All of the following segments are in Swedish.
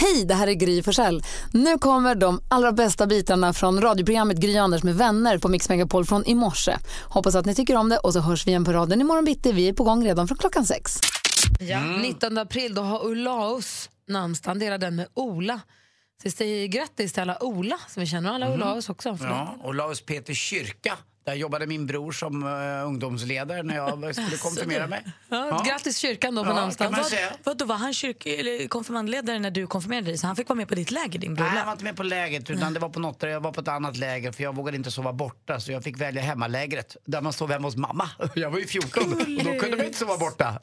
Hej, det här är Gry Forssell. Nu kommer de allra bästa bitarna från radioprogrammet Gry Anders med vänner på Mix Megapol från i morse. Hoppas att ni tycker om det och så hörs vi igen på raden imorgon bitti. Vi är på gång redan från klockan sex. Ja, 19 april då har Olaus namnsdag. Han delar den med Ola. Så säger grattis till alla Ola som vi känner. Alla Olaus också. Förlåt. Ja, och Laus Peter Kyrka. Där jobbade min bror som uh, ungdomsledare när jag skulle konfirmera mig. Ja, Grattis kyrkan då på Ja, namnsdagen. Vad-. Vadå, var han kyrk eller konfirmandledare när du konfirmerade dig? Så han fick vara med på ditt läger, din bror? Nej, jag var inte med på lägret utan det var på något jag var på ett annat läger för jag vågade inte sova borta så jag fick välja hemmalägret där man sov hemma hos mamma. Jag var ju 14 och då kunde man inte sova borta.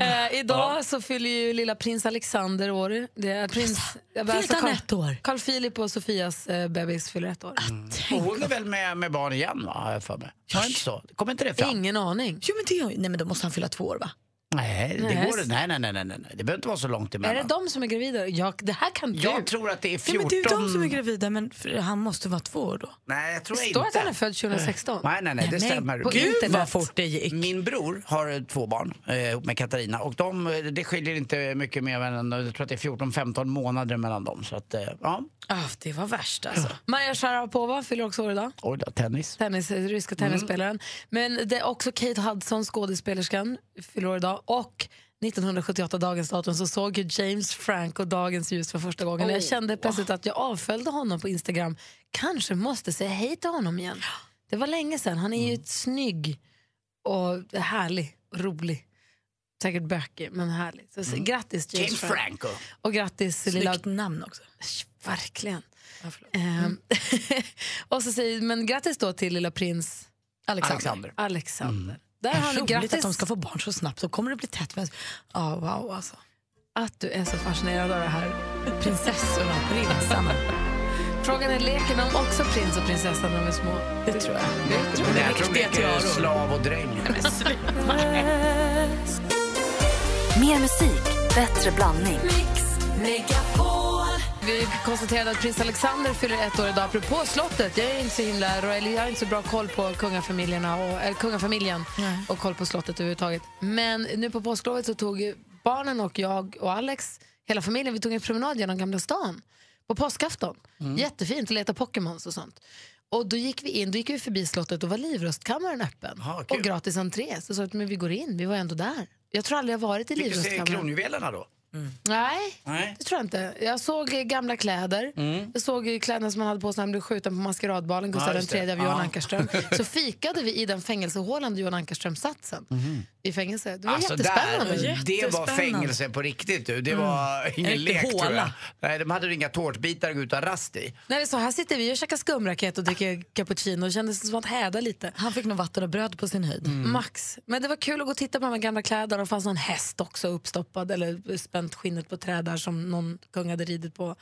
Eh, idag så fyller ju lilla prins Alexander år. Det är prins, alltså han Carl- ett år? Carl Philip och Sofias eh, bebis fyller ett år. Och hon är väl med, med barn igen va, har jag för mig. Var det inte så? Kommer inte det fram? Ingen aning. Jo, men det, nej, men då måste han fylla två år, va? Nej, det Nej. går nej, nej, nej, nej, nej. Det behöver inte vara så långt Är emellan. det de som är gravida? Ja, det här kan du. Jag tror att det är Ja, 14... men det är ju de som är gravida, men han måste vara två år då. Nej, jag tror det jag står inte. att han är född 2016. Nej, nej, nej, det Nej, stämmer. på Gud internet. vad fort det gick. Min bror har eh, två barn eh, med Katarina och de, eh, det skiljer inte mycket mer än jag tror att det är 14-15 månader mellan dem. Så att, eh, ja, Ah, det var värst alltså. Maja Sharapova fyller också år idag. oj då, tennis. Tennis, ryska tennisspelaren. Men det är också Kate Hudson, skådespelerskan, fyller år idag. Och 1978, dagens datum, så såg ju James Franco dagens ljus för första gången. Jag kände plötsligt att jag avföljde honom på Instagram. Kanske måste säga hej till honom igen. Det var länge sedan. Han är ju ett snygg och härlig och rolig. Säkert bökig, men härlig. Så, så, grattis James, James Franco. Och grattis lilla... Snyggt namn också. Verkligen. Ja. Ehm, och så säger, men grattis då till lilla prins Alexander. Alexander. Alexander. Där har ni Roligt grattis att de ska få barn så snabbt. Så kommer det bli tätt. Men... Ah, wow, alltså. att du är så fascinerad av det här. Prinsessorna, prinsarna. Frågan är, leker de också prins och prinsessa när de är små? Det tror jag. Det tror jag. jag tror tiaror. slav och dräng. Mer musik, bättre blandning. Vi konstaterade att prins Alexander fyller ett år idag. Apropå slottet, jag är inte så himla, jag har inte så bra koll på kungafamiljerna och, eller kungafamiljen och koll på slottet överhuvudtaget. Men nu på påsklovet så tog barnen och jag och Alex, hela familjen, vi tog en promenad genom Gamla stan på påskafton. Jättefint, leta Pokémons och sånt. Och då gick vi in, då gick vi förbi slottet och var livrustkammaren öppen. Aha, och gratis entré. Så sa men vi går in, vi var ändå där. Jag tror aldrig jag varit i Fick du se livrustkammaren. kronjuvelerna då? Nej, Nej. det tror jag inte. Jag såg gamla kläder. Jag såg kläderna som man hade på sig när han blev skjuten på maskeradbalen, Gustav Ja. III av Johan. Ankarström. Så fikade vi i den fängelsehålan där Johan Ankarström satt sen. I fängelse. Det var Alltså jättespännande. där, det var fängelse på riktigt du. Det var ingen riktig lek tror jag. håla. Nej, de hade inga tårtbitar att gå ut och rast i. Nej, så här sitter vi och käkar skumraket och dricker cappuccino. Det kändes som att häda lite. Han fick nog vatten och bröd på sin höjd. Max. Men det var kul att gå och titta på de här gamla kläderna. Det fanns någon häst också uppstoppad eller spänt skinnet på träd där som någon kung hade ridit på.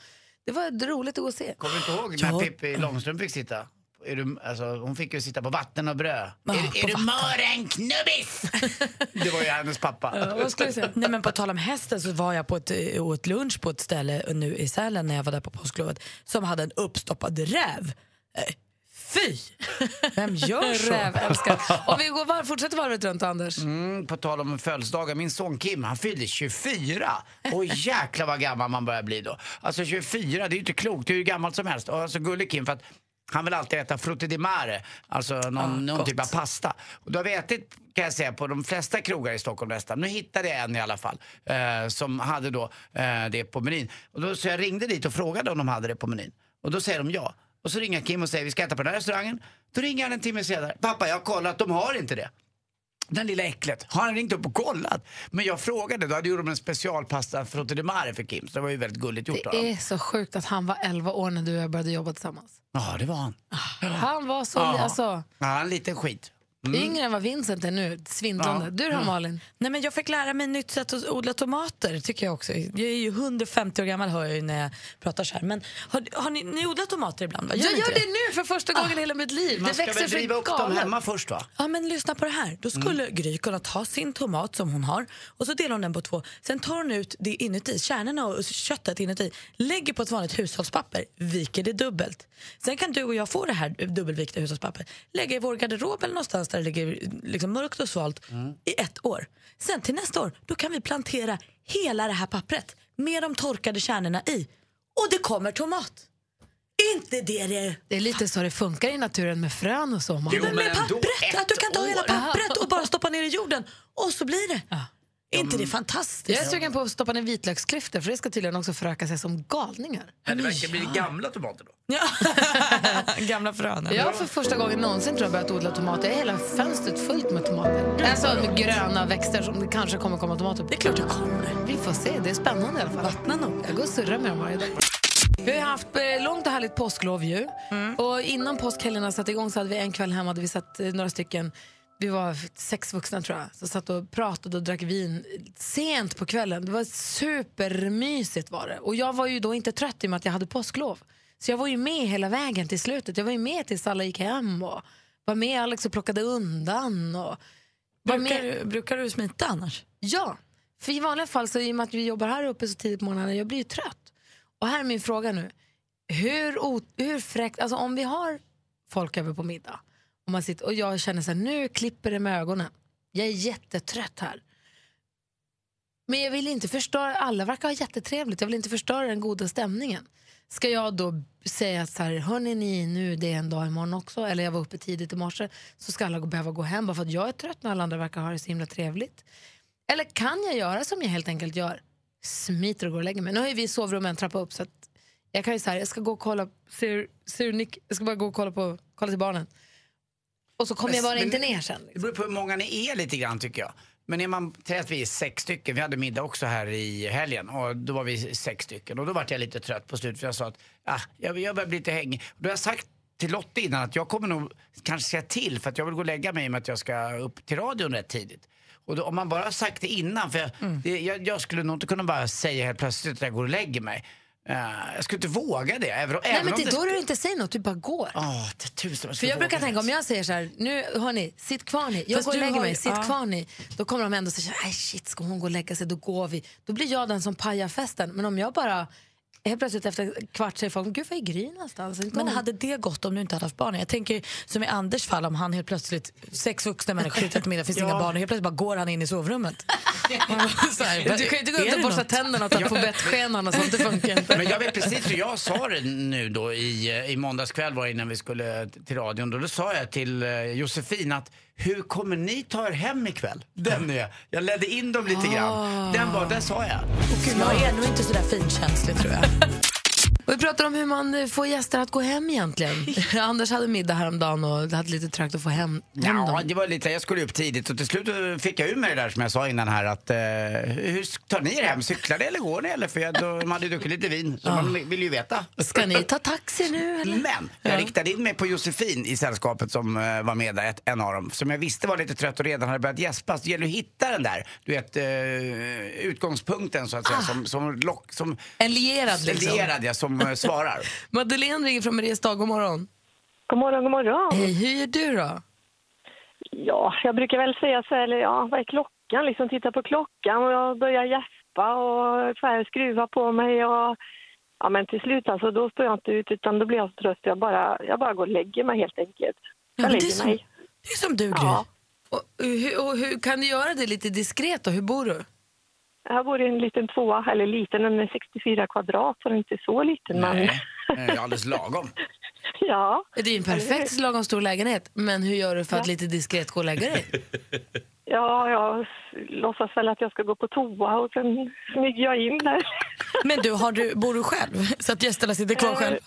Det var roligt att gå och se. Kommer du inte ihåg när Pippi Långstrump fick sitta? Är du, alltså, hon fick ju sitta på vatten och bröd. Ja, är är du mören knubbis? det var ju hennes pappa. Vad skulle jag säga? Nej, men på tal om hästen så var jag på ett, eh, åt lunch på ett ställe nu i Sälen när jag var där på påsklovet som hade en uppstoppad räv. Eh, fy! Vem gör så? Räv, älskar. Om vi går var, fortsätter varvet runt, Anders. Mm, på tal om födelsedagar, min son Kim han fyllde 24. Och jäklar vad gammal man börjar bli då. Alltså 24, det är ju inte klokt, det är ju gammalt som helst. Och alltså gullig Kim för att han vill alltid äta frutti di mare, alltså någon, någon gott. typ av pasta. Och då har vi ätit, kan jag säga, på de flesta krogar i Stockholm nästan. Nu hittade jag en i alla fall, eh, som hade då eh, det på menyn. Och då, så jag ringde dit och frågade om de hade det på menyn. Och då säger de ja. Och så ringer Kim och säger vi ska äta på den här restaurangen. Då ringer han en timme senare. Pappa, jag har kollat, de har inte det. Den lilla äcklet. Har han ringt upp och kollat? Men jag frågade, då hade gjort de en specialpasta frutti di mare för Kim. Så det var ju väldigt gulligt gjort Det är så sjukt att han var 11 år när du och jag började jobba tillsammans. Ja, det var han. Han var så... Ja. Alltså, Ja, en liten skit. Yngre än vad Vincent är nu, svindlande. Ja. Du då Malin? Nej, men jag fick lära mig nytt sätt att odla tomater. tycker Jag också. Jag är ju 150 år gammal hör jag ju när jag pratar så här. Men har, har ni, ni odlat tomater ibland? Va? Jag ni gör inte det nu för första gången i hela mitt liv. Man det ska växer väl driva upp dem galet. hemma först va? Ja, men lyssna på det här. Då skulle Mm. Gry kunna ta sin tomat som hon har och så delar hon den på två. Sen tar hon ut det inuti, kärnorna och köttet inuti, lägger på ett vanligt hushållspapper, viker det dubbelt. Sen kan du och jag få det här dubbelvikta hushållspappret, lägga i vår garderob eller någonstans där det ligger liksom mörkt och svalt Mm. i ett år. Sen till nästa år, då kan vi plantera hela det här pappret med de torkade kärnorna i. Och det kommer tomat. Inte det det Det är lite så det funkar i naturen med frön och så. Jo, men med pappret! Att du kan ta hela pappret och bara stoppa ner i jorden och så blir det. Är inte det Jag fantastiskt? är sugen på att stoppa ner vitlöksklyftor för det ska tydligen också föröka sig som galningar. Men det verkar bli gamla tomater då. Ja. Gamla frön. Jag har för första gången någonsin tror jag börjat odla tomater. Jag har hela fönstret fullt med tomater. Alltså med gröna växter som det kanske kommer komma tomater på. Det är klart jag kommer. Vi får se, det är spännande i alla fall. Vattna nog. Jag går och surrar med dem varje dag. Vi har haft eh, långt och härligt påsklov ju. Och innan påskhelgerna satte igång så hade vi en kväll hemma där vi satt eh, några stycken, vi var sex vuxna tror jag, så satt och pratade och drack vin sent på kvällen. Det var supermysigt var det. Och jag var ju då inte trött i och med att jag hade påsklov. Så jag var ju med hela vägen till slutet. Jag var ju med tills alla gick hem och var med Alex och plockade undan. Och var med. Brukar, brukar du smita annars? Ja, för i vanliga fall så i och med att vi jobbar här uppe så tidigt på morgonen, jag blir ju trött. Och här är min fråga nu. Hur, hur fräckt, alltså om vi har folk över på middag och, man sitter, och jag känner så här, nu klipper det med ögonen. Jag är jättetrött här. Men jag vill inte förstöra, alla verkar ha jättetrevligt, jag vill inte förstöra den goda stämningen. Ska jag då säga så här, hörni ni, nu det är en dag imorgon också, eller jag var uppe tidigt i morse, så ska alla behöva gå hem bara för att jag är trött när alla andra verkar ha det så himla trevligt. Eller kan jag göra som jag helt enkelt gör? Smiter och går och lägger mig. Nu har ju vi sovrum en trappa upp så att jag kan ju säga jag ska gå och kolla, ser, ser Nick, jag ska bara gå och kolla, på, kolla till barnen. Och så kommer jag bara Men- inte ner sen. Det beror på hur många ni är lite grann tycker jag. Men är man, säg att vi är sex stycken, vi hade middag också här i helgen och då var vi sex stycken och då var jag lite trött på slutet för jag sa att ah, jag, jag börjar bli lite hängig. Då har jag sagt till Lotte innan att jag kommer nog kanske säga till för att jag vill gå och lägga mig med att jag ska upp till radion rätt tidigt. Och då, om man bara har sagt det innan, för jag, det, jag, jag skulle nog inte kunna bara säga helt plötsligt att jag går och lägger mig. Eh, jag skulle inte våga det. Även, Nej, men om det, det då du inte säger något, du bara går. Är tusen För jag brukar tänka om jag säger så här, nu hörni, sitt kvar ni, jag Fast går och lägger mig, ju- sitt ja. kvar ni. Då kommer de ändå säga, nej shit, ska hon gå och lägga sig, då går vi. Då blir jag den som pajar festen. Men om jag bara, helt plötsligt efter en kvart säger folk, gud vad är Gry någonstans? Men hade det gått om du inte hade haft barn? Jag tänker som i Anders fall om han helt plötsligt, sex vuxna människor sitter till middag, finns inga barn och helt plötsligt bara går han in i sovrummet. Du kan ju inte gå ut och borsta tänderna och ta på bettskenan och sånt, det funkar inte. Men jag vet precis hur jag sa det nu då i, i måndags kväll var innan vi skulle till radion. Då, då sa jag till eh, Josefin att hur kommer ni ta er hem ikväll? Den är, jag ledde in dem lite grann. Den var, den sa jag. Jag är nog inte sådär finkänslig tror jag. Vi pratar om hur man eh, får gäster att gå hem egentligen. Anders hade middag häromdagen och det hade lite trögt att få hem, hem Ja, dem. det var lite, jag skulle upp tidigt och till slut eh, fick jag ur mig det där som jag sa innan här att eh, hur tar ni er hem? Cyklar ni eller går ni? Eller? För jag, då, de hade ju druckit lite vin så man vill ju veta. Ska ni ta taxi nu eller? Men jag riktade in mig på Josefin i sällskapet som eh, var med där, ett, en av dem, som jag visste var lite trött och redan hade börjat gäspa. Så det gäller att hitta den där, du vet, eh, utgångspunkten så att säga, som, som, lock, som En lierad liksom. lierad, ja, som eh, svarar. Madeleine ringer från Mariestad, god morgon. God morgon, god morgon. Hej, hur gör du då? Ja, jag brukar väl säga så här, eller ja, vad är klockan? Liksom titta på klockan och jag börjar gäspa och så här, skruva på mig och ja, men till slut alltså, då står jag inte ut utan då blir jag så trött. Jag bara, jag bara går och lägger mig helt enkelt. Ja, Jag men det, är lägger som, mig. det är som du Gry. Ja. Och, hur, och hur kan du göra det lite diskret då? Hur bor du? Jag bor i en liten tvåa, eller liten, den är 64 kvadrat så den är inte så liten. Men, Nej, det är alldeles lagom. ja, Det är ju en perfekt lagom stor lägenhet, men hur gör du för att lite diskret gå och lägga dig? ja, jag låtsas väl att jag ska gå på toa och sen smyger jag in där. Men du, har du, bor du själv? Så att gästerna sitter kvar Eh, själv?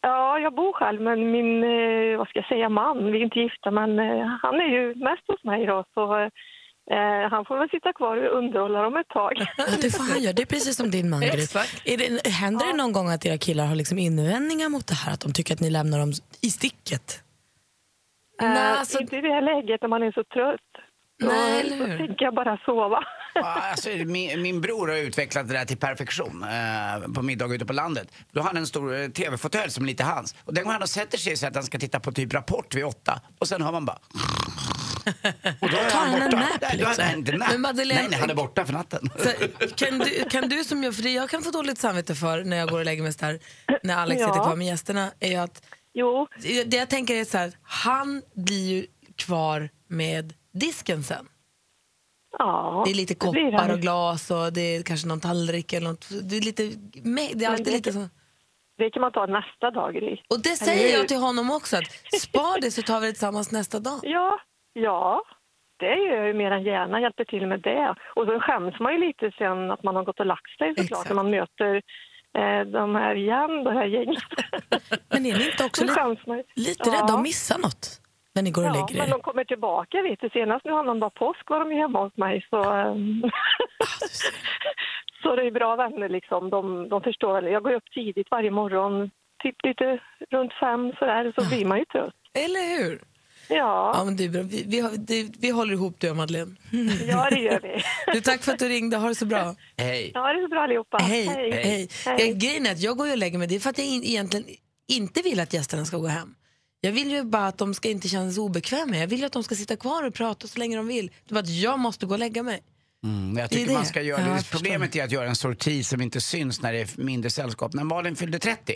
Ja, jag bor själv, men min, eh, vad ska jag säga, man, vi är inte gifta, men eh, han är ju mest hos mig då, så eh, han får väl sitta kvar och underhålla dem ett tag. Ja, det får han göra. Det är precis som din man Gry. Exakt. Är det, händer det någon gång att era killar har liksom invändningar mot det här? Att de tycker att ni lämnar dem i sticket? Eh, Nej, alltså- Inte i det här läget när man är så trött. Nej, eller hur? tänker jag bara sova. Ja, Alltså, min, min bror har utvecklat det där till perfektion eh, på middag ute på landet. Då har han en stor eh, tv-fåtölj som är lite hans. Och den går han och sätter sig så att han ska titta på typ Rapport vid åtta. Och sen hör man bara... Och då är Tar han en nap, Nej, då är liksom? han inte nap. Men Madeleine- Nej, nej, han är borta för natten. Så, kan, du, kan du som jag, för det jag kan få dåligt samvete för när jag går och lägger mig så där, när Alex Ja. sitter kvar med gästerna, är ju att Jo, det jag tänker är så här, han blir ju kvar med disken sen. ja. Det är lite det blir koppar han. och glas och det är kanske någon tallrik eller något. Det är, lite, det är alltid det- lite så. Det kan man ta nästa dag, Gry. Och det säger jag till honom också, att spar det så tar vi det tillsammans nästa dag. Ja, ja. Det gör jag ju mer än gärna, hjälper till med det. Och så skäms man ju lite sen att man har gått och lagt sig såklart Exakt. när man möter eh, de här igen, det här gänget. Men är ni inte också Då lite, lite Ja. rädda att missa något när ni går och Ja, lägger men de kommer tillbaka vet du. Senast nu annandag påsk var de ju hemma hos mig så... ehm, så det är bra vänner liksom. De, de förstår väl. Jag går upp tidigt varje morgon, typ lite runt fem sådär, så blir man ju trött. Eller hur? Ja, Ja, men det är bra. Vi, vi, det, vi håller ihop du och Madeleine. ja det gör vi. Du, tack för att du ringde, ha det så bra. Hej. Ja, det är så bra allihopa. Hej. hej. Hej. Jag, grejen är att jag går och lägger mig, det är för att jag in, egentligen inte vill att gästerna ska gå hem. Jag vill ju bara att de ska inte känna sig obekväma. Jag vill ju att de ska sitta kvar och prata så länge de vill. Det är bara att jag måste gå och lägga mig. Mm, jag Det är tycker det. man ska göra Ja, det. Problemet är att göra en sorti som inte syns när det är mindre sällskap. När Malin fyllde 30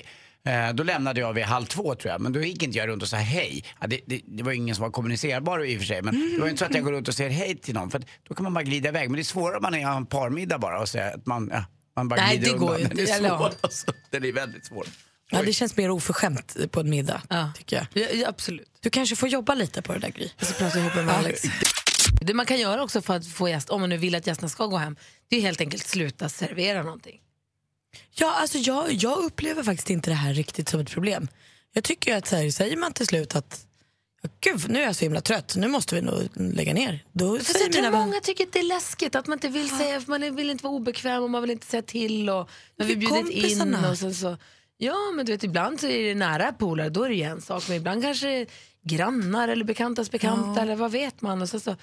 eh, då lämnade jag vid halv två tror jag. Men då gick inte jag runt och sa hej. Ja, det, det, det var ingen som var kommunicerbar i och för sig. Men det var inte så att jag går runt och säger hej till någon. För att då kan man bara glida iväg. Men det är svårare om man är en parmiddag bara och säga att man, ja, man bara Nej, glider det går undan. Men Det inte. är svårt alltså. Det är väldigt svårt. Ja, det känns mer oförskämt på en middag, Ja. tycker jag. Ja, ja, absolut. Du kanske får jobba lite på det där, Gry. Jag ska prata ihop med Alex. Det man kan göra också för att få gäst, om man nu vill att gästerna ska gå hem, det är helt enkelt sluta servera någonting. Ja, alltså jag, jag upplever faktiskt inte det här riktigt som ett problem. Jag tycker att så här, säger man till slut att "Ja, Gud, nu är jag så himla trött, nu måste vi nog lägga ner. Då Fast säger jag tror många tycker att det är läskigt, att man inte vill säga, man vill inte vara obekväm och man vill inte säga till och när vi För bjudit in och sen så, ja men du vet ibland så är det nära polare, då är det ju en sak, men ibland kanske det är grannar eller bekantas bekanta eller vad vet man och så, så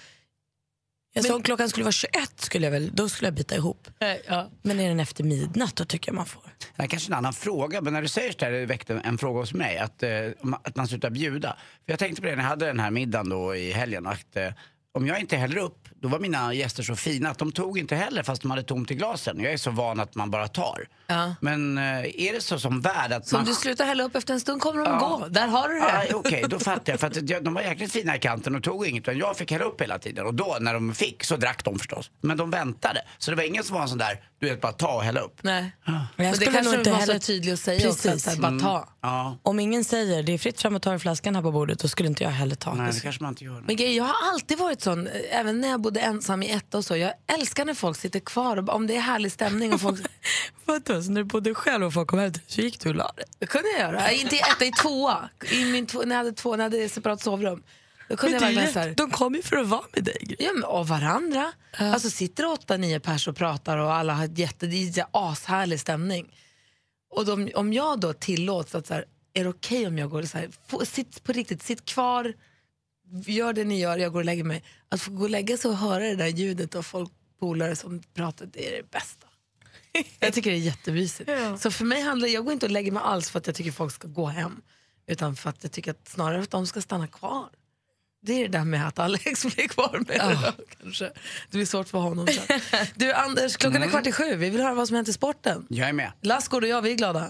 jag sa om klockan skulle vara 21 skulle jag väl, då skulle jag bita ihop. ja. Men är den efter midnatt då tycker jag man får. Det är kanske en annan fråga, men när du säger så där, det väckte en fråga hos mig, att, eh, att man slutar bjuda. För jag tänkte på det när jag hade den här middagen då i helgen, att eh, om jag inte häller upp, då var mina gäster så fina att de tog inte heller fast de hade tomt i glasen. Jag är så van att man bara tar. Ja. Men eh, är det så som värd att Så om man... du slutar hälla upp efter en stund kommer de Ja. gå, där har du det. Okej, då fattar jag. För att de var jäkligt fina i kanten och tog inget. Men jag fick hälla upp hela tiden. Och då när de fick så drack de förstås. Men de väntade. Så det var ingen som var en sån där, du vet bara ta och hälla upp. Nej. Jag Och det skulle kanske nog inte var heller- så tydlig att säga också, att Precis. så här, bara ta. Ja, Om ingen säger det är fritt fram att ta flaskan här på bordet, då skulle inte jag heller ta. nej det kanske man inte gör. Men jag har alltid varit sån, även när jag bodde ensam i etta och så. Jag älskar när folk sitter kvar och om det är härlig stämning och folk... Vadå, så när du bodde själv och folk kom hem så gick du och la dig? Det kunde jag göra. Inte i etta, i tvåa. I min två, när jag hade två, när jag hade separat sovrum. Då kunde Men jag verkligen så här. De kom ju för att vara med dig. Ja, men, och varandra. Alltså sitter åtta, nio pers och pratar och alla har ett jätte, det är ashärlig stämning. Och de, om jag då tillåts att så här, är det okej om jag går så här, få, sitt på riktigt, sitt kvar, gör det ni gör, jag går och lägger mig. Att få gå och lägga sig och höra det där ljudet av folk, polare som pratar, det är det bästa. Jag tycker det är jättemysigt. Så för mig handlar jag går inte och lägger mig alls för att jag tycker folk ska gå hem. Utan för att jag tycker att snarare att de ska stanna kvar. Det är det där med att Alex blir kvar med det då, kanske. Det blir svårt för honom sen. Du Anders, klockan är kvart i sju. Vi vill höra vad som hänt i sporten. Jag är med. Lassgård och jag, vi är glada.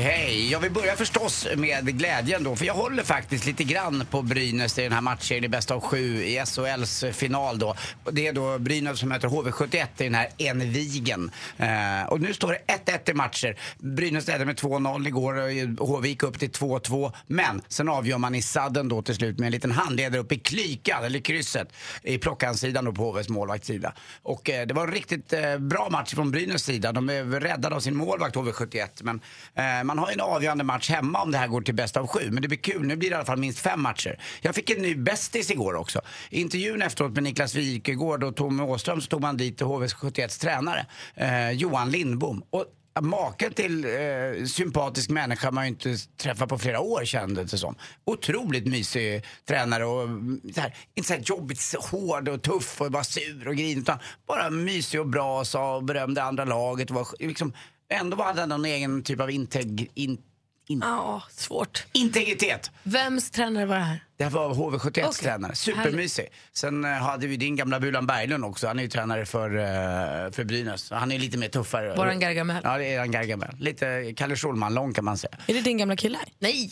hej. Jag vill börja förstås med glädjen då, för jag håller faktiskt lite grann på Brynäs i den här matchen i bästa av sju i SHLs final då. Det är då Brynäs som möter HV71 i den här Envigen. Eh, och nu står det 1-1 i matcher. Brynäs ledde med 2-0 igår och HV gick upp till 2-2. Men sen avgör man i sadden då till slut med en liten handledare upp i klykan, eller krysset, i plockansidan då på HVs målvaktssida. Och eh, det var en riktigt eh, bra match från Brynäs sida. De är räddade av sin målvakt HV71. Men eh, man har en avgörande match hemma om det här går till bäst av sju. Men det blir kul. Nu blir det i alla fall minst fem matcher. Jag fick en ny bästis igår också. I intervjun efteråt med Niklas Wikegård och Tommy Åström så tog man dit HV71s tränare, eh, Johan Lindbom. Och Maken till eh, sympatisk människa man ju inte träffat på flera år kändes det som. Otroligt mysig tränare och mm, så här, inte så här jobbigt hård och tuff och bara sur och grinig utan bara mysig och bra och sa och berömde andra laget. Och var, liksom, ändå hade han någon egen typ av integ, in, in, Ja, svårt. integritet. Vems tränare var det här? Det var HV71 Okej. tränare. Supermysig. Sen eh, hade vi din gamla Bulan Berglund också. Han är ju tränare för, eh, för Brynäs. Han är lite mer tuffare. Våran Gargamel. Ja, det är en Gargamel. Lite Kalle Schulman-lång kan man säga. Är det din gamla kille? Nej!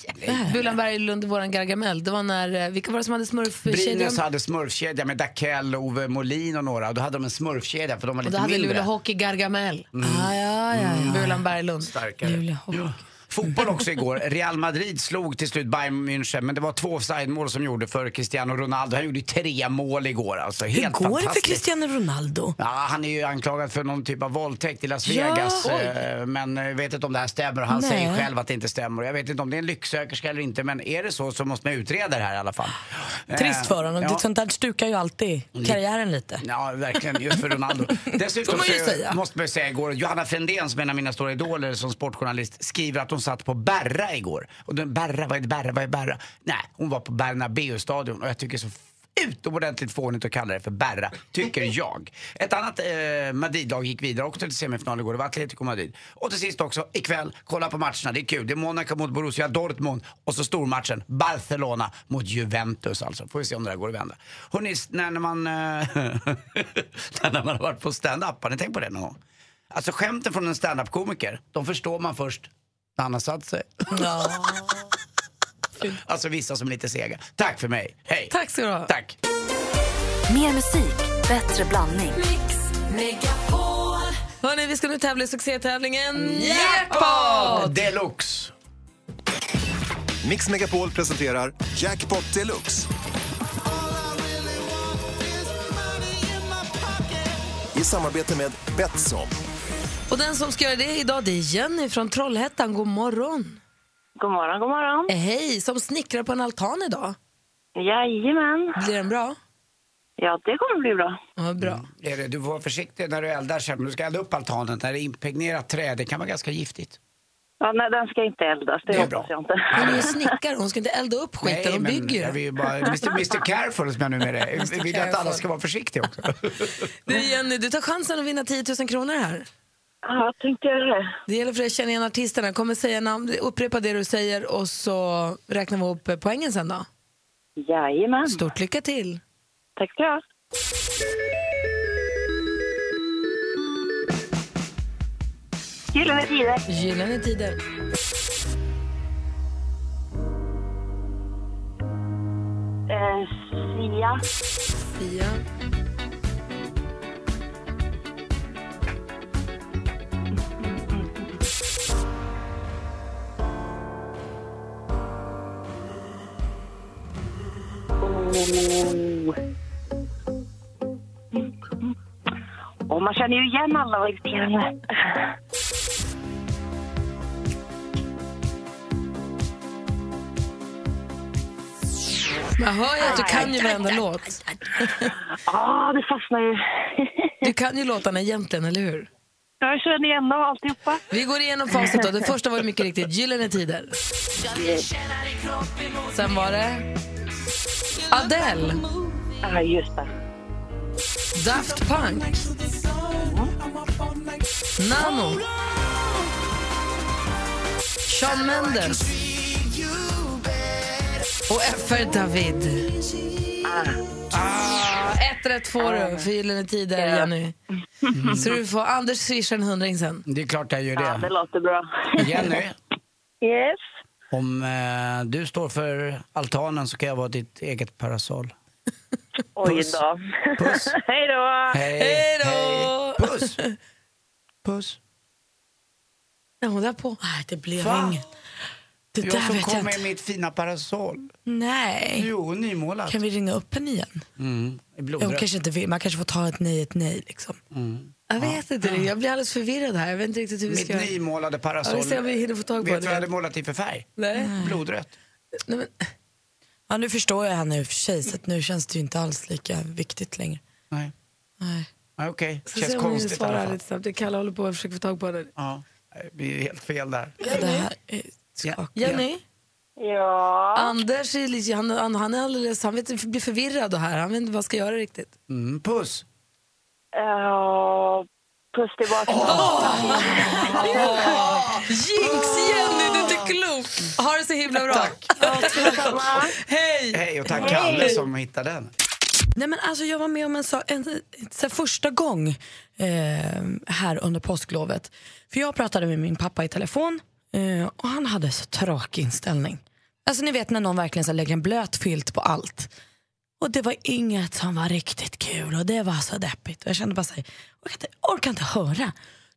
Bulan Berglund, våran Gargamel. Det var när, eh, vilka var det som hade smurfkedjan? Brynäs hade smurfkedja med Dakell, Ove Molin och några. Och då hade de en smurfkedja för de var Och lite då hade mindre. Luleå Hockey Gargamel. Mm. Ah, ja, ja, ja. Bulan Berglund. Starkare. Ja. Fotboll också igår. Real Madrid slog till slut Bayern München men det var två offside-mål som gjorde för Cristiano Ronaldo. Han gjorde tre mål igår. Alltså, Hur helt går det för. Cristiano Ronaldo? Ja, han är ju anklagad för någon typ av våldtäkt i Las Ja, Vegas. oj. eh, men jag vet inte om det här stämmer han Nej. säger själv att det inte stämmer. Jag vet inte om det är en lycksökerska eller inte men är det så så måste man utreda det här i alla fall. Trist för honom. Ja. Det Sånt där stukar ju alltid karriären lite. Ja, verkligen. Just för Ronaldo. Dessutom man måste man säga igår, Johanna Frändén som är en av mina stora idoler som sportjournalist skriver att hon satt på Berra igår. Och den Berra, vad är Berra, vad är Berra? Nej, hon var på Bernabéu-stadion och jag tycker så utomordentligt fånigt att kalla det för Berra, tycker jag. Ett annat eh, Madrid-lag gick vidare också till semifinal igår, det var Atletico Madrid. Och till sist också, ikväll, kolla på matcherna, det är kul. Det är Monaco mot Borussia Dortmund och så stormatchen Barcelona mot Juventus alltså. Får vi se om det där går att vända. Hörrni, när man, eh, när man har varit på stand-up, har ni tänkt på det någon gång? Alltså skämten från en stand-up-komiker, de förstår man först när han har satt sig. alltså vissa som är lite sega. Tack för mig, hej! Tack ska du ha. Tack! Mer musik, bättre blandning. Hörrni, vi ska nu tävla i succétävlingen Jackpot! Deluxe! Mix Megapol presenterar Jackpot Deluxe. I samarbete med Betsson. Och den som ska göra det idag det är Jenny från Trollhättan. God morgon. God morgon, god morgon. Eh, Hej, som snickrar på en altan idag. Jajamän. Blir den bra? Ja, det kommer bli bra. Ja, bra. Är det, du får vara försiktig när du eldar sen. Du ska elda upp altanen. När det är impregnerat trä, det kan vara ganska giftigt. Ja, nej, den ska inte eldas, det, Det är hoppas bra. jag inte. Hon är ju snickare, hon ska inte elda upp skiten, hon men bygger ju. vill ju bara, Mr, Mr Careful som jag numera är. Jag vill att alla ska vara försiktiga också. Du Jenny, du tar chansen att vinna 10 000 kronor här. Ja, jag tänkte göra det. Det gäller för dig att känna igen artisterna. Kommer säga namn, upprepa det du säger och så räknar vi ihop poängen sen då. Jajamän. Stort lycka till. Tack ska du ha. Gyllene Tider. Gyllene Tider. Eh, Sia. Fia. Oh. Och man känner ju igen alla vad irriterande. Jag hör ju att du kan ju varenda låt. Ja, det fastnar ju. Du kan ju låtarna egentligen, eller hur? Jag känner igen dem alltihopa. Vi går igenom facit då. Det första var mycket riktigt Gyllene Tider. Sen var det Adele, Ja, just det. Daft Punk, Nano, Shawn Mendes och FR David. Ah, ett rätt får du för Gyllene Tider, Jenny. Så du får Anders swishar en hundring sen. Det är klart jag gör Ja, det det. låter bra. Jenny, Yes. Om eh, du står för altanen så kan jag vara ditt eget parasoll. Oj då. Puss. Hej då. Hej, Hej då! hej. Puss! Puss. Ja, hon där på. Nej, det blev Va? inget. Det Jag där som vet kom jag med inte. mitt fina parasoll. Nej. Jo, nymålat. Kan vi ringa upp henne igen? Mm, i Hon kanske inte vill. Man kanske får ta ett nej, ett nej liksom. Mm. Jag vet inte, det. jag blir alldeles förvirrad här. Jag vet inte riktigt hur vi Mitt ska göra. nymålade Ja, parasoll. vi ser om vi hinner få tag på Vet du vad jag hade målat i för färg? Nej. Blodrött. Nej, men, Ja, nu förstår jag henne i och för sig, så att nu känns det ju inte alls lika viktigt längre. Nej. Nej. Okej, ska känns se om vi hinner konstigt i svara alla här fall. lite snabbt. Kalle håller på att försöka få tag på henne. Ja, det blir ju helt fel där. Ja, det här är skakigt. Jenny? Ja, Anders är, lite, han, han, han är alldeles, han vet, blir förvirrad och här. Han vet inte vad han ska göra riktigt. Mm, puss. Ja puss tillbaka. Jinx Jenny, du är inte klok! Ha det så himla bra. Hej! Hej och tack Kalle som hittade den. Nej, men alltså, jag var med om en sak, en, så här, första gång eh, här under påsklovet. För jag pratade med min pappa i telefon eh, och han hade så tråkig inställning. Alltså ni vet när någon verkligen så lägger en blöt filt på allt. Och det var inget som var riktigt kul och det var så deppigt. Och jag kände bara så här, jag orkar inte, orkar inte höra.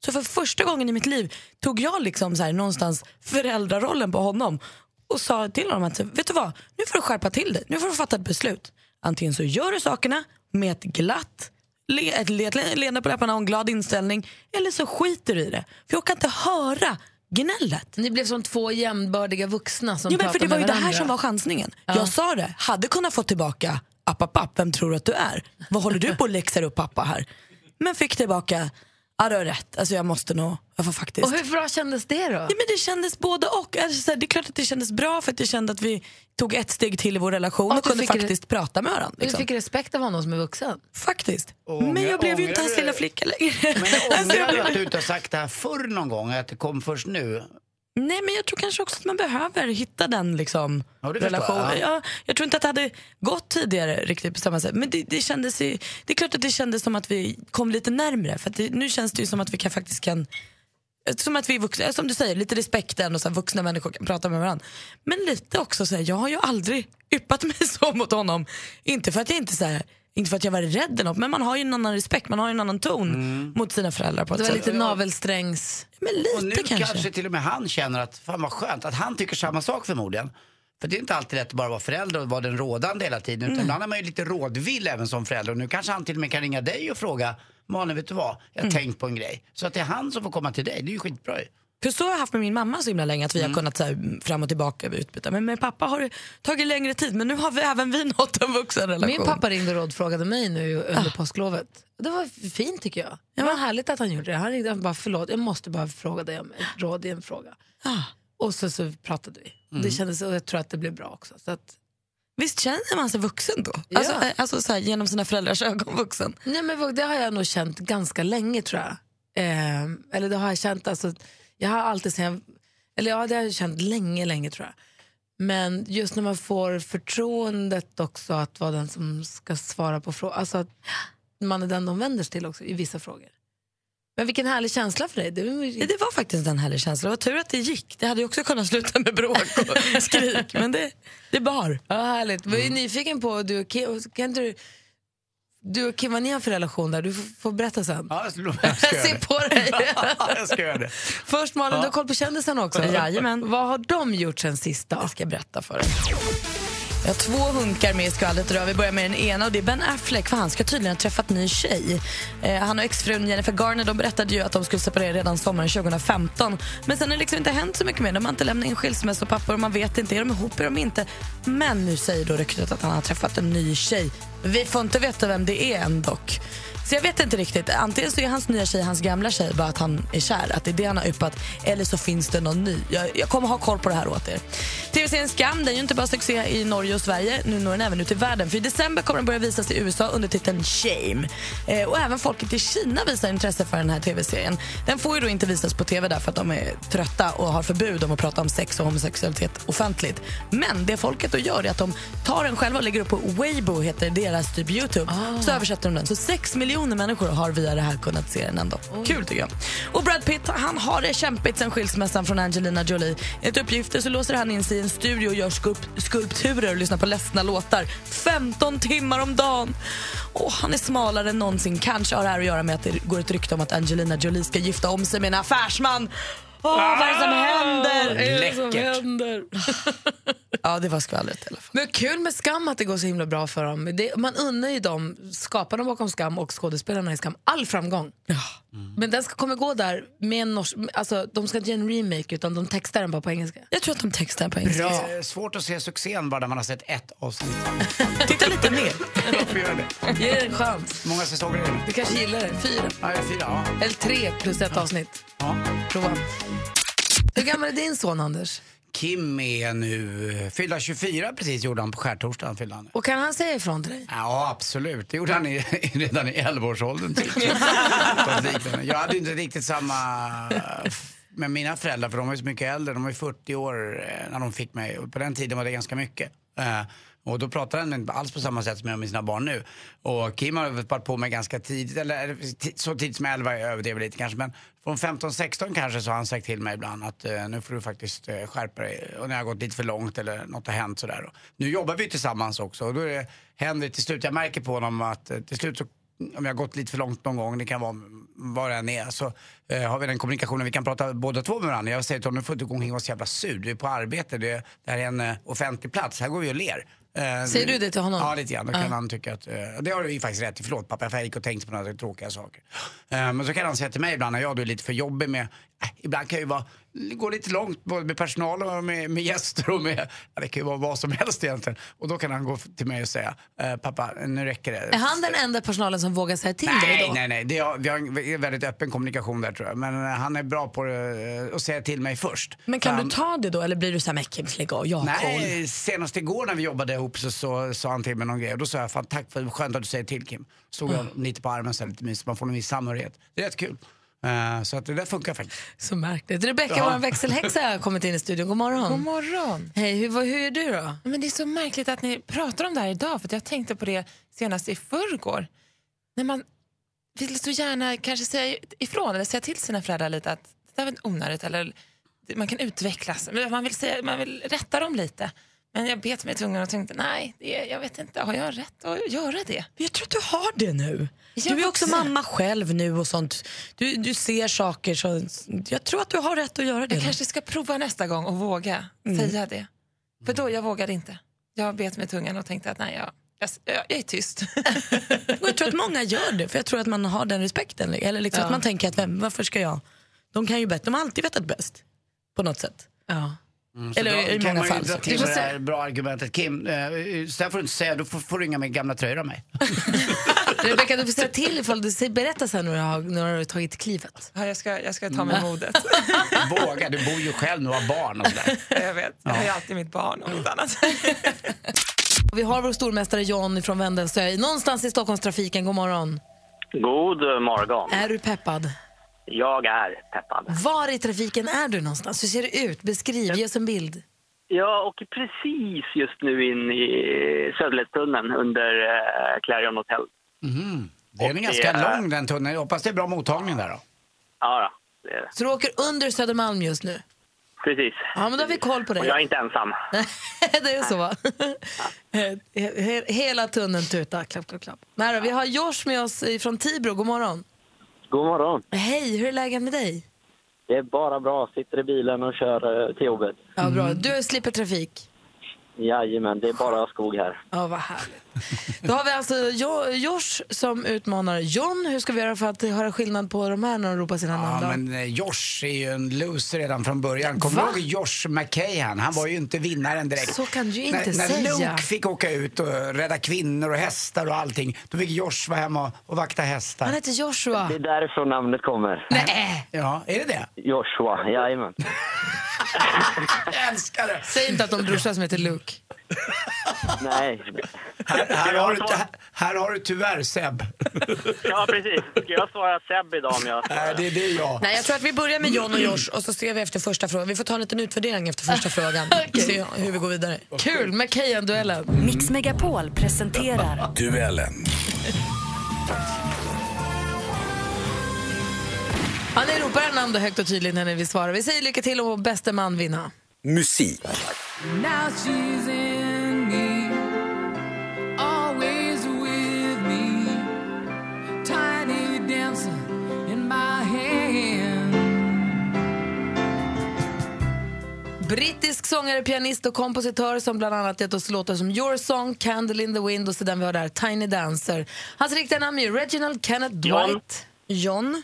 Så för första gången i mitt liv tog jag liksom så här, någonstans föräldrarollen på honom och sa till honom att vet du vad, nu får du skärpa till dig, nu får du fatta ett beslut. Antingen så gör du sakerna med ett glatt le, ett le- leende på läpparna och en glad inställning eller så skiter du i det. För jag kan inte höra gnället. Ni blev som två jämnbördiga vuxna som Ja, men för det var ju med det här varandra. som var chansningen. Jag sa det, hade kunnat få tillbaka app, app, app, vem tror du att du är? Vad håller du på att läxa upp pappa här? Men fick tillbaka, ja du har rätt, alltså jag måste nog, jag får faktiskt. Och hur bra kändes det då? Ja, men det kändes både och. Alltså, så här, det är klart att det kändes bra för att jag kände att vi tog ett steg till i vår relation Och och, du kunde fick re- faktiskt prata med varandra. Du Liksom. fick respekt av honom som är vuxen. Faktiskt. Ångrar- men jag blev ju inte hans du- lilla flicka längre. Men Alltså, jag ångrar du blev- att du inte har sagt det här förr någon gång? Att det kom först nu? Nej, men jag tror kanske också att man behöver hitta den liksom, Ja, relationen. jag. Ja, jag tror inte att det hade gått tidigare riktigt på samma sätt. Men det, det, kändes ju, det är klart att det kändes som att vi kom lite närmre. För att det, nu känns det ju som att vi kan faktiskt kan som att vi vuxna, som du säger, lite respekten och så här, vuxna människor kan prata med varandra. Men lite också så här, jag har ju aldrig yppat mig så mot honom. Inte för att jag inte så här, inte för att jag var rädd eller något, men man har ju en annan respekt, man har ju en annan ton mot sina föräldrar på ett Det var sätt. lite navelsträngs... Men Och nu lite kanske. kanske. till och med han känner att fan vad skönt att han tycker samma sak förmodligen. För det är inte alltid lätt att bara vara förälder och vara den rådande hela tiden. Utan ibland är man ju lite rådvill även som förälder. Och nu kanske han till och med kan ringa dig och fråga Malin, vet du vad? Jag har tänkt på en grej. Så att det är han som får komma till dig. Det är ju skitbra ju. För så har jag haft med min mamma så himla länge att vi har kunnat så här, fram och tillbaka utbyta. Men med pappa har det tagit längre tid men nu har vi även vi nått en vuxen relation. Min pappa ringde och rådfrågade mig nu under påsklovet. Det var fint tycker jag. Det var härligt att han gjorde det. Han ringde och bara förlåt, jag måste bara fråga dig om ett råd i en fråga. Ah. Och så, så pratade vi. Det kändes, och jag tror att det blev bra också. Så att, Visst känner man sig vuxen då? Ja. Alltså, eh, alltså så här, genom sina föräldrars ögon vuxen. nej men det har jag nog känt ganska länge tror jag. Eh, eller det har jag känt, alltså, jag har alltid sen, eller ja det har jag känt länge, länge tror jag. Men just när man får förtroendet också att vara den som ska svara på frågor, alltså att man är den de vänder sig till också i vissa frågor. Men vilken härlig känsla för dig. Det, Ja, det var faktiskt en härlig känsla. Det var tur att det gick. Det hade ju också kunnat sluta med bråk och skrik. Men det, det bar. Ja, härligt. Jag är nyfiken på, du kan inte du, du och Kim, vad ni har för relation där? Du får, berätta sen. Ja, jag ska, jag ska på dig. jag ska göra det. Först Malin, du har koll på kändisarna också. Jajamän. Vad har de gjort sen sist då? Jag ska berätta för dig. Jag har två hunkar med i skvallret idag. Vi börjar med den ena och det är Ben Affleck för han ska tydligen ha träffat ny tjej. Eh, han och exfrun Jennifer Garner de berättade ju att de skulle separera redan sommaren 2015. Men sen har det liksom inte hänt så mycket mer. De har inte lämnat in skilsmässopapper och man vet inte, är de ihop, eller inte? Men nu säger då ryktet att han har träffat en ny tjej. Vi får inte veta vem det är än dock. Så jag vet inte riktigt. Antingen så är hans nya tjej hans gamla tjej, bara att han är kär, att det är det han har yppat. Eller så finns det någon ny. Jag, jag kommer ha koll på det här åt er. TV-serien Skam den är ju inte bara succé i Norge och Sverige, nu når den även ut i världen. För i december kommer den börja visas i USA under titeln Shame. Eh, och även folket i Kina visar intresse för den här TV-serien. Den får ju då inte visas på TV därför att de är trötta och har förbud om att prata om sex och homosexualitet offentligt. Men det folket då gör är att de tar den själva och lägger upp på Weibo, heter deras typ Youtube. Så översätter de den. Så sex miljoner människor har via det här kunnat se den ändå. Kul tycker jag. Och Brad Pitt, han har det kämpigt sen skilsmässan från Angelina Jolie. Enligt uppgifter så låser han in sig i en studio och gör skulp- skulpturer och lyssnar på ledsna låtar 15 timmar om dagen. Och han är smalare än någonsin. Kanske har det här att göra med att det går ett rykte om att Angelina Jolie ska gifta om sig med en affärsman. Åh, vad är det som händer? Vad är det som Läckert. händer? Ja, det var skvallret i alla fall. Men kul med Skam att det går så himla bra för dem. Det, man unnar ju dem, skaparna bakom Skam och skådespelarna i Skam, all framgång. Men den ska kommer gå där med en norsk, alltså de ska inte göra en remake utan de textar den bara på engelska. Jag tror att de textar på engelska. Det är svårt att se succén bara när man har sett ett avsnitt. Titta lite mer. Varför gör det? Ge det en chans. Många säsonger är det? Du kanske gillar det. Fyra. Ja, jag är fyra. Ja. Eller tre plus ett avsnitt. Ja. Prova. Gammal är din son Anders? Kim är nu eh, fyllda 24 precis, gjorde han på skärtorsdagen. Fyllde han. Och kan han säga ifrån till dig? Ja, absolut. Det gjorde han i, redan i 11-årsåldern. Typ. jag hade inte riktigt samma eh, med mina föräldrar, för de var ju så mycket äldre. De var ju 40 år eh, när de fick mig. Och på den tiden var det ganska mycket. Och då pratar han inte alls på samma sätt som jag med sina barn nu. Och Kim har varit på mig ganska tidigt, eller eh, så tidigt som 11, jag överdriver lite kanske. Men från 15-16 kanske så har han sagt till mig ibland att eh, nu får du faktiskt eh, skärpa dig. Och när jag har gått lite för långt eller något har hänt sådär. Och nu jobbar vi tillsammans också och då är det, händer det till slut, jag märker på honom att eh, till slut så om jag har gått lite för långt någon gång, det kan vara vad det än är, så eh, har vi den kommunikationen, vi kan prata båda två med varandra. Jag säger till honom, nu får du inte gå omkring och vara så jävla sur, du är på arbete, det, det här är en eh, offentlig plats, här går vi och ler. Eh, Säger du det till honom? Ja, lite grann. Då kan han tycka att, eh, det har du ju faktiskt rätt i, förlåt pappa, för jag gick och tänkte på några tråkiga saker. Eh, men så kan han säga till mig ibland när jag då är lite för jobbig med, ibland kan jag ju vara, gå lite långt både med personal och med, med gäster och med, ja, det kan ju vara vad som helst egentligen. Och då kan han gå till mig och säga, eh, pappa nu räcker det. Är han den enda personalen som vågar säga till dig Nej, då? nej, nej. Det är, vi har en väldigt öppen kommunikation där tror jag. Men eh, han är bra på det, eh, att säga till mig först. Men kan För du han- ta det då eller blir du såhär, men Kim lägg av, jag. Nej, senast igår när vi jobbade ihop så, så sa han till mig någon grej och då sa jag fan tack för skönt att du säger till Kim. Stod jag lite på armen så här, lite mysigt, man får en viss samhörighet. Det är rätt kul. Eh, så att det där funkar faktiskt. Så märkligt. Rebecka, Ja. vår växelhäxa, har kommit in i studion. God morgon. God morgon. Hej, hur, hur är du då? Men det är så märkligt att ni pratar om det här idag för att jag tänkte på det senast i förrgår. När man vill så gärna kanske säga ifrån eller säga till sina föräldrar lite att det där var onödigt eller man kan utvecklas. Men Man vill, säga, man vill rätta dem lite. Men jag bet mig i tungan och tänkte nej, det, jag vet inte, har jag rätt att göra det? Jag tror att du har det nu. Jag du är också mamma själv nu och sånt. Du, du ser saker så... Jag tror att du har rätt att göra det. Jag nu. kanske ska prova nästa gång och våga Mm. säga det. För då, jag vågade inte. Jag bet mig i tungan och tänkte att nej, jag, jag, jag är tyst. Jag tror att många gör det, för jag tror att man har den respekten. Eller liksom Ja. att man tänker att vem, varför ska jag? De kan ju bättre, de har alltid vetat bäst. På något sätt. Ja. Mm, Eller då i kan många fall. så. till med det här bra argumentet. Kim, eh, så där får du inte säga, då får, får du inga med gamla tröjor av mig. Rebecka, du får säga till ifall du säger, berätta sen när du har, när du har tagit klivet. Ja, jag, ska, jag ska ta mig modet. Våga, du bor ju själv nu och har barn och sådär. jag vet, jag har ju alltid mitt barn och inget annat. Och Vi har vår stormästare John från Vendelsö någonstans i Stockholmstrafiken. God morgon. God morgon. Är du peppad? Jag är peppad. Var i trafiken är du någonstans? Hur ser det ut? Beskriv, ge oss en bild. Jag åker precis just nu in i Söderledstunneln under eh, Clarion Hotel. Mhm. Den är Och ganska det är- lång den tunneln. Jag hoppas det är bra mottagning där då. Ja, då, det är det. Så du åker under Södermalm just nu? Precis. Ja, men då har vi koll på dig. Och jag är inte ensam. det är så va? He- he- Hela tunneln tutar. Klapp, klapp, klapp. Nej, då, vi har Josh med oss från Tibro. God morgon. God morgon. Hej, hur är läget med dig? Det är bara bra. Sitter i bilen och kör eh, till jobbet. Ja, bra. Du slipper trafik. Jajamän, det är bara skog här. Ja, vad härligt. Då har vi alltså jo- Josh som utmanar John. Hur ska vi göra för att höra skillnad på de här när de ropar sina namn? Ja, men eh, Josh är ju en loser redan från början. Kommer Va? du ihåg Josh McKahan? Han var ju inte vinnaren direkt. Så kan du ju inte när, säga. När Luke fick åka ut och rädda kvinnor och hästar och allting, då fick Josh vara hemma och, och vakta hästar. Han heter Joshua. Det är därifrån namnet kommer. Nej. Ja, är det det? Joshua, jajamän. Jag älskar det! Säg inte att de brorsa som heter Luke. Nej. Här, här, har du, här, här har du tyvärr Seb. Ja, precis. Ska jag svara Seb idag om jag Nej, det är det jag. Nej, jag tror att vi börjar med John och Josh och så ser vi efter första frågan. Vi får ta en liten utvärdering efter första frågan. Se hur vi går vidare. Kul, McKayan-duellen. Mix Megapol presenterar Duellen. Han ropar en namn högt och tydligt när ni vill svara. Vi säger lycka till och bäste man vinna. Musik. Brittisk sångare, pianist och kompositör som bland annat gett oss låtar som Your Song, Candle in the Wind och så den vi har där, Tiny Dancer. Hans riktiga namn är Reginald Kenneth. Dwight. John?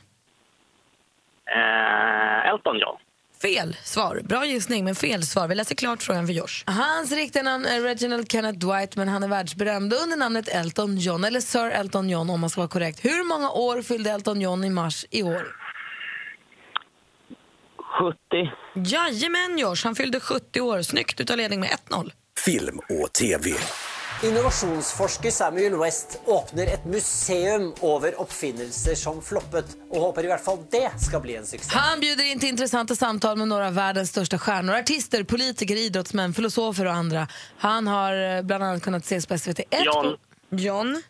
Eh, Elton John. Fel svar. Bra gissning, men fel svar. Vi läser klart frågan för Josh. Hans riktiga namn är Reginald Kenneth Dwight men han är världsberömd under namnet Elton John, eller Sir Elton John om man ska vara korrekt. Hur många år fyllde Elton John i mars i år? 70. Jajamän, Josh. Han fyllde 70 år. Snyggt utav ledning med 1-0. Film och TV. Innovasjonsforsker Samuel West åpner et museum over oppfinnelser som floppet, og håper i hvert fall det skal bli en suksess. Han bjuder in till intressanta samtal med några av världens största stjärnor. Artister, politiker, idrottsmän, filosofer och andra. Han har eh, bland annat kunnat ses på SVT 1. John. John?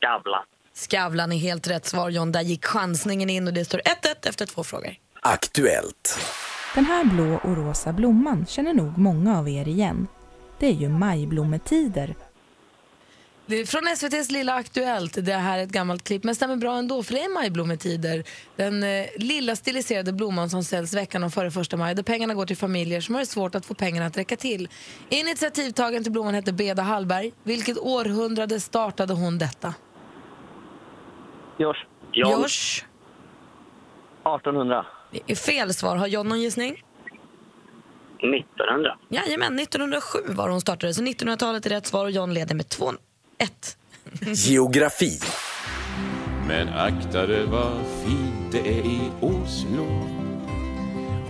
Skavlan. Skavlan är helt rätt svar, John. Där gick chansningen in och det står 1-1 efter två frågor. Aktuellt. Den här blå och rosa blomman känner nog många av er igen. Det är ju majblommetider. Det är från SVTs Lilla Aktuellt. Det här är ett gammalt klipp, men stämmer bra ändå för det är majblommetider. Den eh, lilla stiliserade blomman som säljs veckan om före första maj där pengarna går till familjer som har det svårt att få pengarna att räcka till. Initiativtagaren till blomman hette Beda Hallberg. Vilket århundrade startade hon detta? Josh. Josh? 1800. Det är fel svar. Har John någon gissning? 1900. Jajamän, 1907 var hon startade. Så 1900-talet är rätt svar och John leder med 2-1. Geografi. Men akta dig vad fint det är i Oslo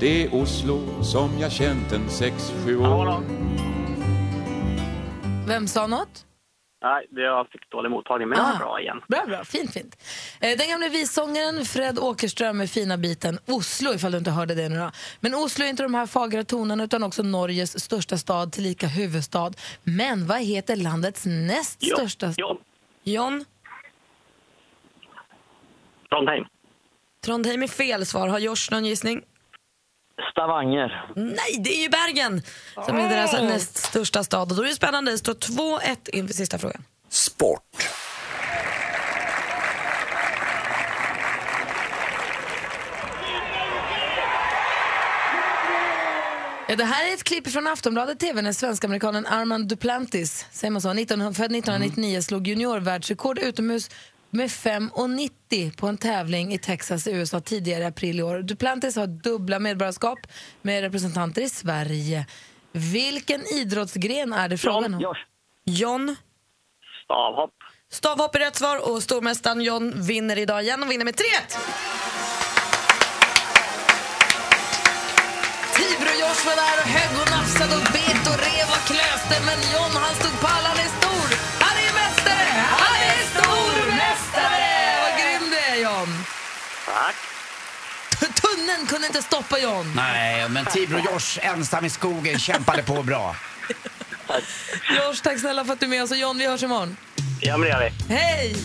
Det är Oslo som jag känt en sex, sju år Vem sa något? Nej, det jag fick dålig mottagning, men jag är bra igen. Bra, bra. Fint, fint. Eh, Den gamle vissångaren Fred Åkerström med fina biten Oslo, ifall du inte hörde det nu då. Men Oslo är inte de här fagra tonerna utan också Norges största stad, tillika huvudstad. Men vad heter landets näst Jo, största? John. John? Trondheim. Trondheim är fel svar. Har Josh någon gissning? Stavanger. Nej, det är ju Bergen som är deras näst största stad. Och då är det spännande. Det står 2-1 inför sista frågan. Sport. Ja, det här är ett klipp från Aftonbladet TV när svensk-amerikanen Armand Duplantis, säger man så, 19, född 1999 slog juniorvärldsrekord utomhus med 5,90 på en tävling i Texas i USA tidigare i april i år. Duplantis har dubbla medborgarskap med representanter i Sverige. Vilken idrottsgren är det frågan om? John? Stavhopp. Stavhopp är rätt svar och stormästaren John vinner idag igen och vinner med 3-1. Tibro-Josh var där och högg och nafsade och bet och rev och klöste men John han stod pall, han är Tunneln kunde inte stoppa John. Nej, men Tibro-Josh ensam i skogen kämpade på bra. Josh, tack snälla för att du är med oss och John, vi hörs imorgon. Ja, men det gör vi. Hej!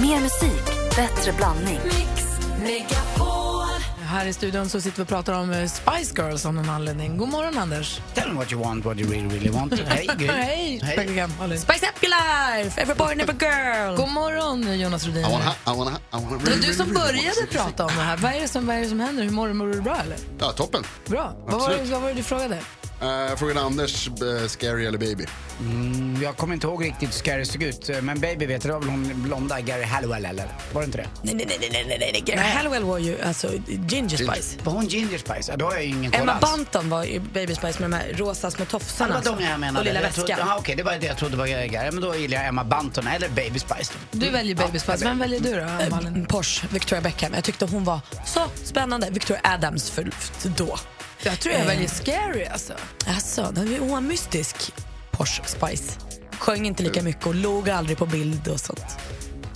Mer musik, bättre blandning. Här i studion så sitter vi och pratar om eh, Spice Girls av någon anledning. God morgon Anders. Tell me what you want, what you really, really want. Hej, Gry. Hej. Spice up your life, every boy and every girl. God morgon Jonas Rhodin. I wanna, I wanna, I wanna Det var du som började prata om det här. Vad är det som, vad är det som händer? Hur mår du? Mår du bra eller? Ja, toppen. Bra. Vad var, det, vad var det du frågade? Uh, jag frågade Anders, eh, scary eller baby? Mm, jag kommer inte ihåg riktigt hur Scary såg ut, men Baby vet du, det var väl hon blonda Gary Halliwell eller? Var det inte det? Nej, nej, nej, nej, nej, nej. Gary Halliwell var ju alltså Ginger Spice. Var hon Ginger Spice? Ja, då har jag ingen koll Emma alls. Banton var ju Baby Spice med de här rosa små Ja, tofsarna. det var de jag menade. Och lilla jag väskan. okej, det var det jag trodde var Gary. Men då gillar jag Emma Banton eller Baby Spice. Du väljer Baby Spice. Vem väljer du då, Malin? Eh, Porsche, Victoria Beckham. Jag tyckte hon var så spännande. Victoria Adams för, för då. Jag tror jag Eh. väljer Scary alltså. Alltså, hon var mystisk. Porsche Spice. Sjöng inte lika mycket och låg aldrig på bild och sånt.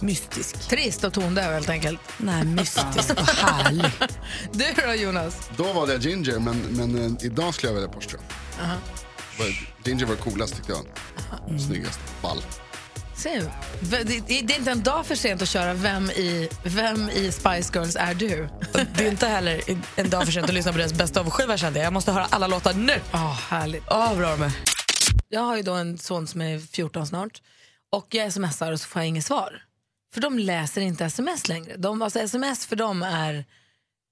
Mystisk. Trist och tondöv helt enkelt. Nej, mystisk och härlig. Du då Jonas? Då valde jag Ginger, men, men eh, idag skulle jag välja Porsche. Aha. Var- Ginger var coolast tyckte jag. Snyggast. Ball. Det, är inte en dag för sent att köra Vem i, vem i Spice Girls är du? Det är inte heller en dag för sent att lyssna på deras bästa av skiva kände jag. Jag måste höra alla låtar nu. Oh, härligt. Åh, bra är. Jag har ju då en son som är 14 snart och jag smsar och så får jag inget svar. För de läser inte sms längre. De, alltså sms för dem är,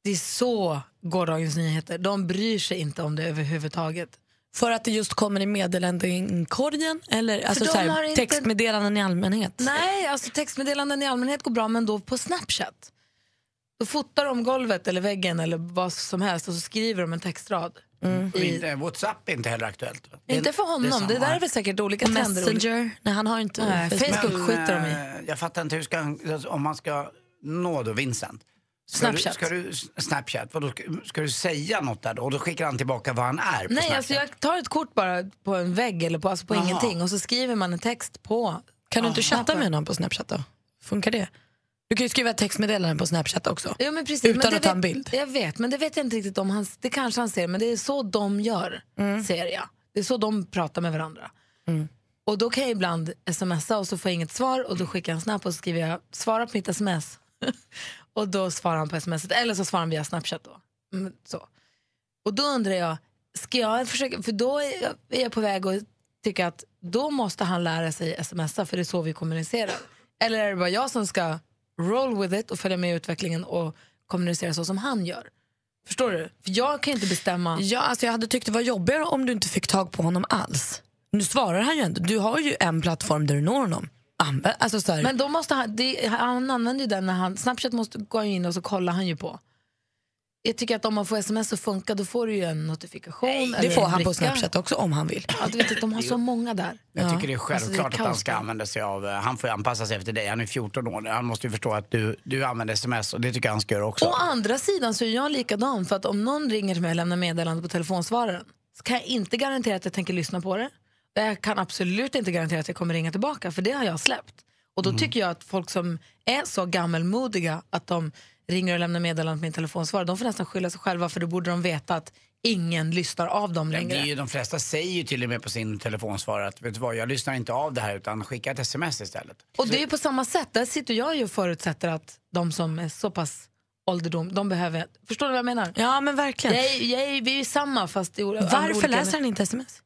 det är så gårdagens nyheter. De bryr sig inte om det överhuvudtaget. För att det just kommer i meddelandeinkorgen eller alltså så här, inte- textmeddelanden i allmänhet? Nej, alltså textmeddelanden i allmänhet går bra, men då på Snapchat. Då fotar de golvet eller väggen eller vad som helst och så skriver de en textrad. Och inte, Whatsapp är inte heller aktuellt. va? Inte för honom, det, samma. där är väl säkert olika trender. Messenger? Nej, han har inte Nej, Facebook Men, skiter de i. eh, Jag fattar inte, hur ska om man ska nå då Vincent? Ska Snapchat. Du, ska du, Snapchat, vadå, ska, ska du säga något där då? Och då skickar han tillbaka vad han är på Nej, Snapchat? alltså jag tar ett kort bara på en vägg eller på, alltså på ingenting och så skriver man en text på. Kan du inte Aha. chatta med någon på Snapchat då? Funkar det? Du kan ju skriva ett textmeddelande på Snapchat också. Men precis, Utan att ta en bild. Jag vet, men det vet jag inte riktigt om han, det kanske han ser, men det är så de gör, Mm. ser jag. Det är så de pratar med varandra. Och då kan jag ibland smsa och så får jag inget svar och då skickar jag en snap och så skriver jag svara på mitt sms. och då svarar han på sms eller så svarar han via snapchat då. Mm, så. Och då undrar jag, ska jag försöka, för då är jag, är jag på väg att tycka att då måste han lära sig smsa för det är så vi kommunicerar. Eller är det bara jag som ska roll with it och följa med i utvecklingen och kommunicera så som han gör? Förstår du? För jag kan inte bestämma. Ja, alltså jag hade tyckt det var jobbigare om du inte fick tag på honom alls. Nu svarar han ju ändå. Du har ju en plattform där du når honom. Alltså så här, Men då måste han, det, han använder ju den när han, Snapchat måste gå in och så kollar han ju på. Jag tycker att om man får sms så funkar då får du ju en notifikation. det eller får han på bricka. Snapchat också om han vill. Ja, du vet att de har så många där. Jag tycker det är Alltså, självklart att han ska använda sig av, eh, han får ju anpassa sig efter dig, han är 14 år, han måste ju förstå att du, du använder sms och det tycker jag han ska göra också. Å andra sidan så är jag likadan för att om någon ringer till mig och lämnar meddelande på telefonsvararen så kan jag inte garantera att jag tänker lyssna på det. Jag kan absolut inte garantera att jag kommer ringa tillbaka för det har jag släppt. Och då Mm. tycker jag att folk som är så gammelmodiga att de ringer och lämnar meddelande på min telefonsvarare, de får nästan skylla sig själva för då borde de veta att ingen lyssnar av dem Ja, längre. det är ju, de flesta säger ju till och med på sin telefonsvarare att vet du vad, jag lyssnar inte av det här utan skicka ett sms istället. Och det är ju på samma sätt, där sitter jag ju och förutsätter att de som är så pass ålderdom, de behöver... Förstår du vad jag menar? Ja men verkligen. Jag är, jag vi är ju samma fast i Varför olika- läser han inte sms?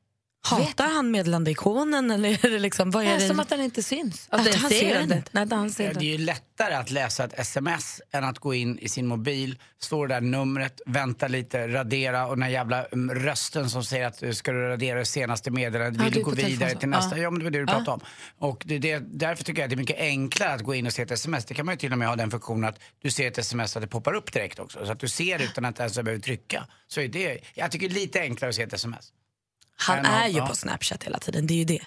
Hatar han meddelandeikonen eller är det liksom, vad är Nej, det? som att den inte syns. Att, Att han ser den. den. Nej, han ser Ja. Det är ju lättare att läsa ett sms än att gå in i sin mobil, står det där numret, vänta lite, radera och den jävla mm, rösten som säger att eh, ska du radera det senaste meddelandet, Ja, vill du du gå vidare till nästa? Ja. Ja, men det var det du Ja. pratade om. Och det, det, därför tycker jag att det är mycket enklare att gå in och se ett sms. Det kan man ju till och med ha den funktionen att du ser ett sms att det poppar upp direkt också. Så att du ser utan att ens behöver trycka. Så är det, jag tycker det är lite enklare att se ett sms. Han är ju på Snapchat hela tiden, det är ju det.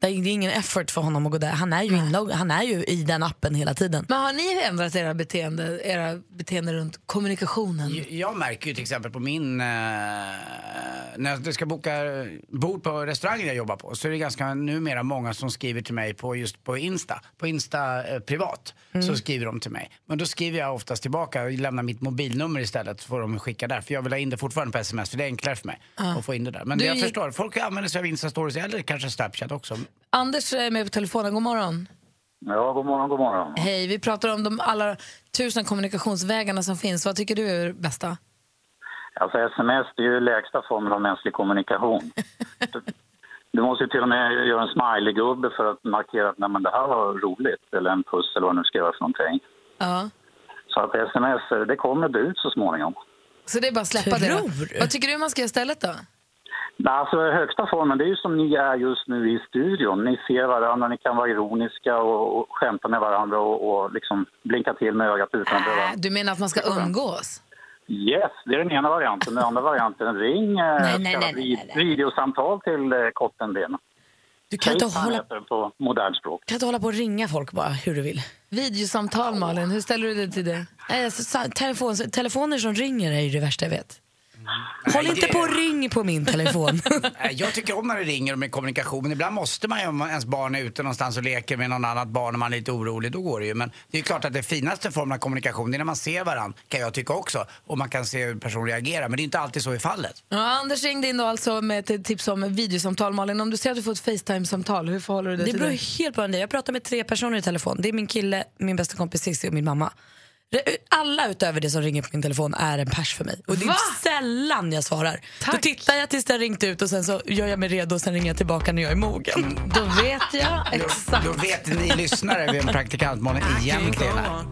Det är ingen effort för honom att gå där. Han är ju, inlogg, han är ju i den appen hela tiden. Men har ni ändrat era beteende, era beteende runt kommunikationen? Jag- Jag märker ju till exempel på min... Eh, när jag ska boka bord på restaurangen jag jobbar på så är det ganska numera många som skriver till mig på just på Insta. På Insta eh, privat så skriver de till mig. Men då skriver jag oftast tillbaka och lämnar mitt mobilnummer istället så får de skicka där. För jag vill ha in det fortfarande på sms för det är enklare för mig Ja. att få in det där. Men Du det jag förstår, folk använder sig av Insta stories eller kanske Snapchat också. Anders är med på telefonen, god morgon. Ja, god morgon, god morgon. Hej, vi pratar om de alla tusen kommunikationsvägarna som finns. Vad tycker du är bästa? Alltså sms det är ju lägsta formen av mänsklig kommunikation. Du måste ju till och med göra en smiley-gubbe för att markera att Nej, men det här var roligt, eller en puss eller vad du nu ska göra för någonting. Ja. Så att sms, det kommer det ut så småningom. Så det är bara att släppa det? Tror då? du? Vad tycker du man ska göra istället då? Alltså högsta formen, det är ju som ni är just nu i studion. Ni ser varandra, ni kan vara ironiska och, och skämta med varandra och, och liksom blinka till med ögat utan att behöva... Äh, du menar att man ska umgås? Yes, det är den ena varianten. Den andra varianten, ring eh, Nej, nej, nej, nej, vid- videosamtal till eh, kotten-ben. Du kan inte, hålla, på modernt språk. kan inte hålla på och ringa folk bara hur du vill. Videosamtal Malin, hur ställer du dig till det? Telefon, telefoner som ringer är ju det värsta jag vet. Håll Nej, inte det- på och ring på min telefon. Jag tycker om när det ringer och med kommunikation. Men ibland måste man ju om ens barn är ute någonstans och leker med någon annat barn och man är lite orolig, då går det ju. Men det är ju klart att det finaste formen av kommunikation det är när man ser varandra, kan jag tycka också. Och man kan se hur personen reagerar. Men det är inte alltid så i fallet. Ja, Anders ringde in då alltså med ett tips om videosamtal. Malin, om du ser att du får ett Facetime-samtal, hur förhåller du dig Det till beror det? helt på vem det är. Jag pratar med tre personer i telefon. Det är min kille, min bästa kompis Cissi och min mamma. Alla utöver det som ringer på min telefon är en pers för mig. Och det är Va? sällan jag svarar. Då tittar jag tills det har ringt ut och sen så gör jag mig redo och sen ringer jag tillbaka när jag är mogen. Då vet jag exakt. Då vet ni lyssnare vem praktikantmålen egentligen är.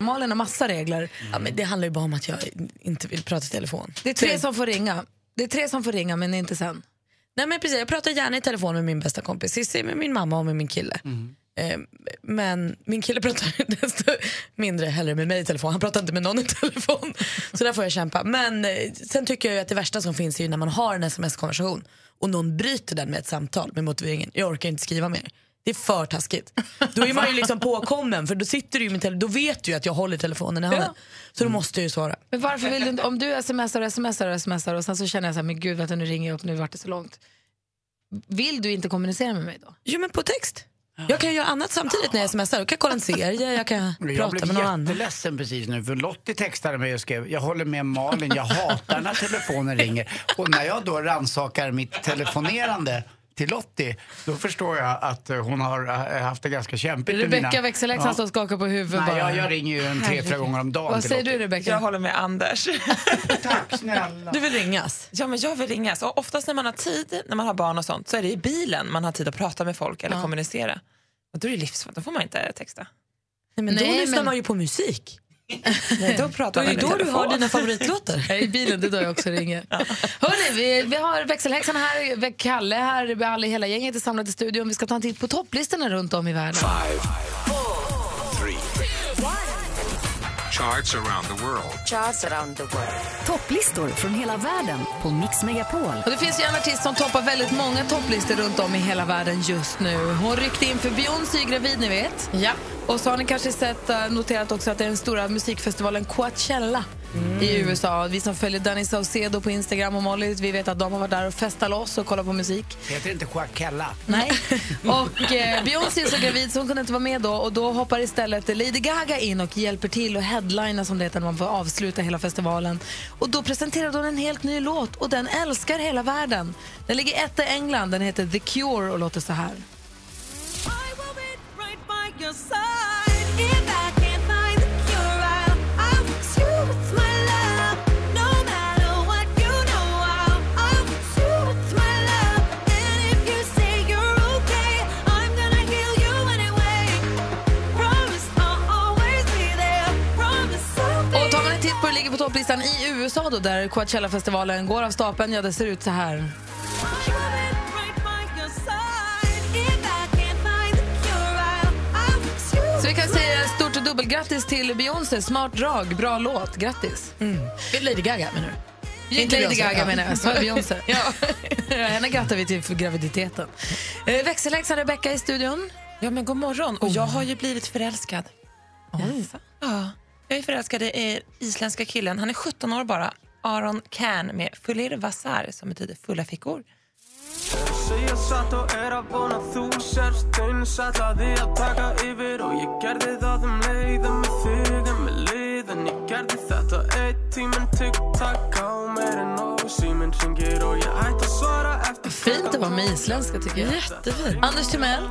Malin har massa regler. Ja, men det handlar ju bara om att jag inte vill prata i telefon. Det är tre som får ringa. Det är tre som får ringa, men inte sen. Nej, men precis, jag pratar gärna i telefon med min bästa kompis Cissi, med min mamma och med min kille. Eh, Men min kille pratar desto mindre hellre med mig i telefon. Han pratar inte med någon i telefon. Så där får jag kämpa. Men eh, sen tycker jag att det värsta som finns är ju när man har en sms-konversation och någon bryter den med ett samtal med motiveringen jag orkar inte skriva mer. Det är för taskigt. Då är man ju liksom påkommen för då sitter du ju med då vet du ju att jag håller telefonen i handen. Så då måste jag ju svara. Men varför vill du inte, om du smsar och smsar och smsar och sen så känner jag så här, men gud du, nu ringer jag upp, nu vart det så långt. Vill du inte kommunicera med mig då? Jo men på text. Jag kan göra annat samtidigt när jag smsar. Jag kan kolla en serie, jag kan Jag prata blev med någon annan. jätteledsen precis nu för Lottie textade mig och skrev jag håller med Malin, jag hatar när telefonen ringer. Och när jag då rannsakar mitt telefonerande till Lottie, då förstår jag att eh, hon har eh, haft det ganska kämpigt Rebecka mina... växelläxan och skakar på huvudet Nej, jag, jag ringer ju en tre, fyra gånger om dagen Vad säger Lottie. du Rebecka? Jag håller med Anders. Tack snälla. Du vill ringas? Ja, men jag vill ringas. Och oftast när man har tid, när man har barn och sånt, så är det i bilen man har tid att prata med folk eller Ja. kommunicera. Och då är det livsfarligt, då får man inte texta. Nej, men då Nej, lyssnar men- man ju på musik. Nej, då pratar är man det i då du har dina favoritlåtar. I bilen, det är då jag också ringer. Hörrni, vi, vi har växelhäxan här, Kalle här, vi har alla, hela gänget är samlat i studion. Vi ska ta en titt på topplistorna runt om i världen. Charts around the world. Charts around the world. Topplistor från hela världen på Mix Megapol. Och det finns ju en artist som toppar väldigt många topplistor runt om i hela världen just nu. Hon ryckte in för Beyoncé gravid, ni vet. Ja. Och så har ni kanske sett, eh, noterat också att det är den stora musikfestivalen Coachella i USA. Vi som följer Danny Saucedo på Instagram och Molly, vi vet att de har varit där och festat loss och kollat på musik. Heter inte Joaquella? Nej. Och eh, Beyoncé är så gravid så hon kunde inte vara med då och då hoppar istället Lady Gaga in och hjälper till och headliner som det heter när man får avsluta hela festivalen. Och då presenterade hon en helt ny låt och den älskar hela världen. Den ligger etta i England, den heter The Cure och låter så här. Topplistan i USA då, där Coachella-festivalen går av stapeln, ja det ser ut så här. Så vi kan säga stort och dubbelgrattis till Beyoncé. Smart drag, bra låt. Grattis. Lady Gaga menar du? Inte Lady. Gaga menar jag, så Beyoncé. ja. Henne grattar vi till för graviditeten. Eh, växelläxan Rebecca i studion. Ja, men god morgon. Och jag har ju blivit förälskad. Ja, jag är förälskad i isländska killen. Han är 17 år bara. Aron Can med Fulir Vasar som betyder fulla fickor. Fint att vara med isländska tycker jag. Jättefint. Anders Timell.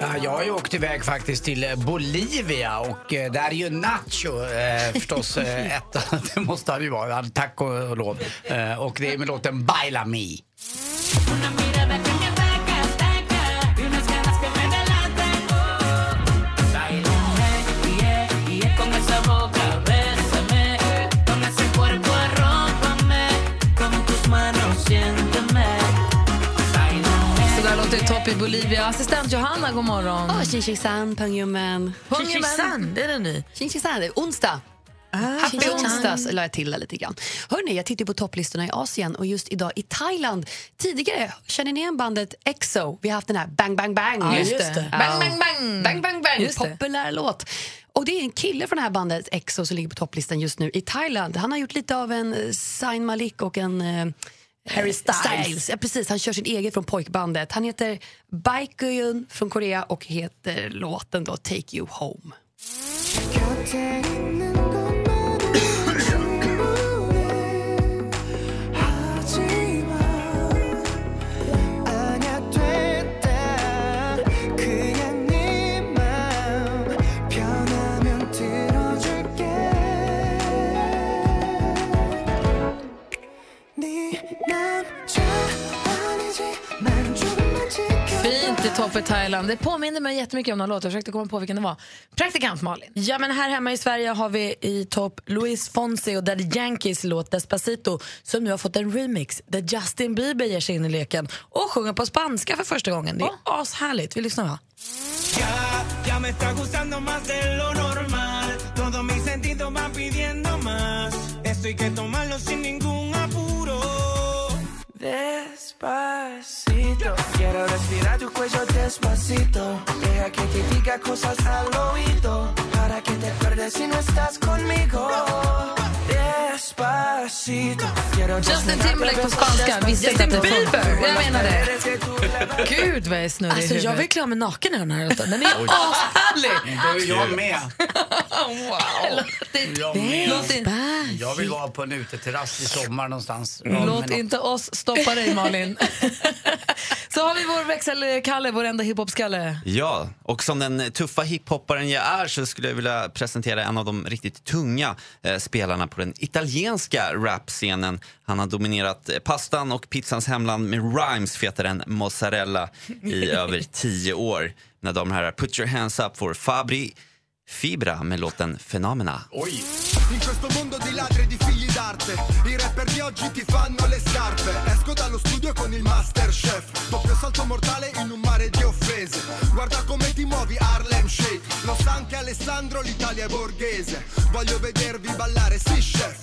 Ja, jag har ju åkt iväg faktiskt till eh, Bolivia och eh, där är ju Nacho eh, förstås eh, etta. Det måste han ju vara, tack och, lov. Eh, och det är med låten Baila Mi. Det topp i Bolivia. Assistent Johanna, god morgon. Oh, Xing Pungjumen. Pungjumen. det är den ny. Xing det är onsdag. Happy onsdags la jag till det lite grann. Hörrni, jag tittar på topplistorna i Asien och just idag i Thailand. Tidigare, känner ni igen bandet EXO? Vi har haft den här Bang Bang Bang. Ja, just det. Ja. Bang, bang, bang. Bang Bang Bang, Just det. populär låt. Och det är en kille från det här bandet EXO som ligger på topplistan just nu i Thailand. Han har gjort lite av en eh, Zayn Malik och en eh, Harry Styles. Ja, precis, han kör sin egen från pojkbandet. Han heter Baekhyun från Korea och heter låten då Take You Home. Top för Thailand. Det påminner mig jättemycket om någon låt. Jag försökte komma på vilken det var. Praktikant Malin. Ja, men här hemma i Sverige har vi i topp Luis Fonsi och Daddy Yankees låt Despacito som nu har fått en remix där Justin Bieber ger sig in i leken och sjunger på spanska för första gången. Det är oh. ashärligt. Vi lyssnar. Va? Ja, ya me está gustando más de lo normal Todo mi sentido va pidiendo más Esto hay que tomarlo sin ningún apuro. Quiero respirar tu cuello despacito. Deja que te diga cosas al oído. Para que te acuerdes si no estás conmigo. Justin Timberlake på spanska. Visste inte att det. Bieber. Jag menar det. Gud vad jag är snurrig i Alltså, jag huvudet. vill klä av mig naken i den här låten. Den är ashärlig! Då är jag med. wow. Jag med. Låt in- Jag vill vara på en uteterrass i sommar någonstans. Låt inte oss stoppa dig, Malin. Så har vi vår växelkalle, vår enda hiphop-skalle. Ja, och som den tuffa hiphopparen jag är så skulle jag vilja presentera en av de riktigt tunga eh, spelarna på den italienska rapscenen. Han har dominerat eh, pastan och pizzans hemland med rhymes fetare än mozzarella i över tio år. Mina damer och herrar, put your hands up for Fabri Fibra med låten Phenomena. Oj! In questo mondo di ladri e di figli d'arte I rapper di oggi ti fanno le scarpe Esco dallo studio con il masterchef Doppio salto mortale in un mare di offese Guarda come ti muovi Harlem Shake Lo sa anche Alessandro, l'Italia è borghese Voglio vedervi ballare, sì chef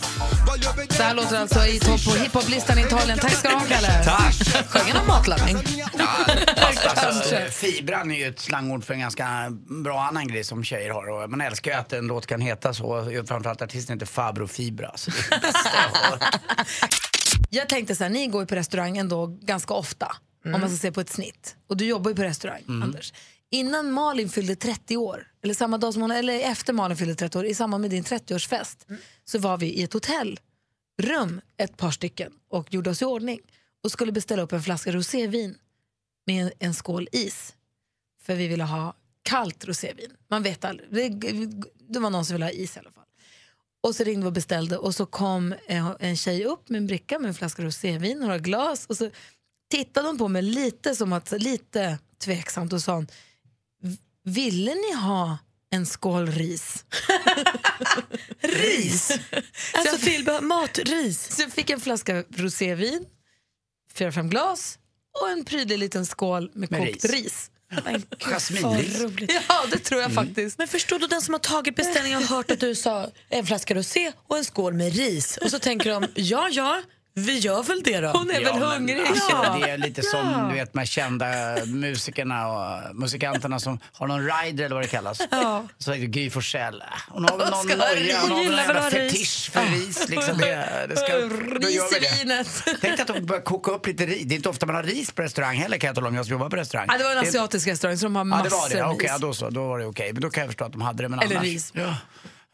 Voglio vedervi Så här låter alltså i topp på hiphop-listan i Italien. Tack ska du ha, Kalle. Tack! Sjöng om matlagning? Alltså, Kanske. fibran är ju ett slangord för en ganska bra annan grej som tjejer har. Och man älskar ju att en låt kan heta så. Framförallt artisten heter Fabro Fibra. Så det är det bästa jag tänkte så här, ni går ju på restaurang ändå ganska ofta. Om man ska se på ett snitt. Och du jobbar ju på restaurang, Mm. Anders. Innan Malin fyllde 30 år, eller samma dag som hon, eller efter Malin fyllde 30 år, i samband med din 30-årsfest, så var vi i ett hotellrum, ett par stycken, och gjorde oss i ordning. Och skulle beställa upp en flaska rosévin med en, en skål is. För vi ville ha kallt rosévin. Man vet aldrig. Det, det var någon som ville ha is i alla fall. Och så ringde vi och beställde och så kom eh, en tjej upp med en bricka med en flaska rosévin, några glas och så tittade hon på mig lite som att, lite tveksamt och sa hon, ville ni ha en skål ris? ris? Alltså tillbehör, matris. Så jag fick en flaska rosévin, fyra, fem glas och en prydlig liten skål med, Med kokt ris. ris. Vad roligt. Ja, det tror jag faktiskt. Men förstår du den som har tagit beställningen och hört att du sa en flaska rosé och en skål med ris och så tänker de ja, ja, vi gör väl det då. Hon är väl men hungrig? Alltså, Det är lite som Ja. du vet, de kända musikerna och musikanterna som har någon rider eller vad det kallas. Ja. Så Gry Forssell. Hon har väl någon noja, hon har Hon väl någon väl jävla fetisch för ris. Liksom. Det, det ska, Ris i vinet. Tänk att de börjar koka upp lite ris. Det är inte ofta man har ris på restaurang heller kan jag tala om, jag som jobbar på restaurang. Ja, det var en Det- asiatisk restaurang så de har Ja, massor det var det. Okej, ris. ja, då så. Då var det okej. Men då kan jag förstå att de hade det. Men Eller annars... ris. Ja.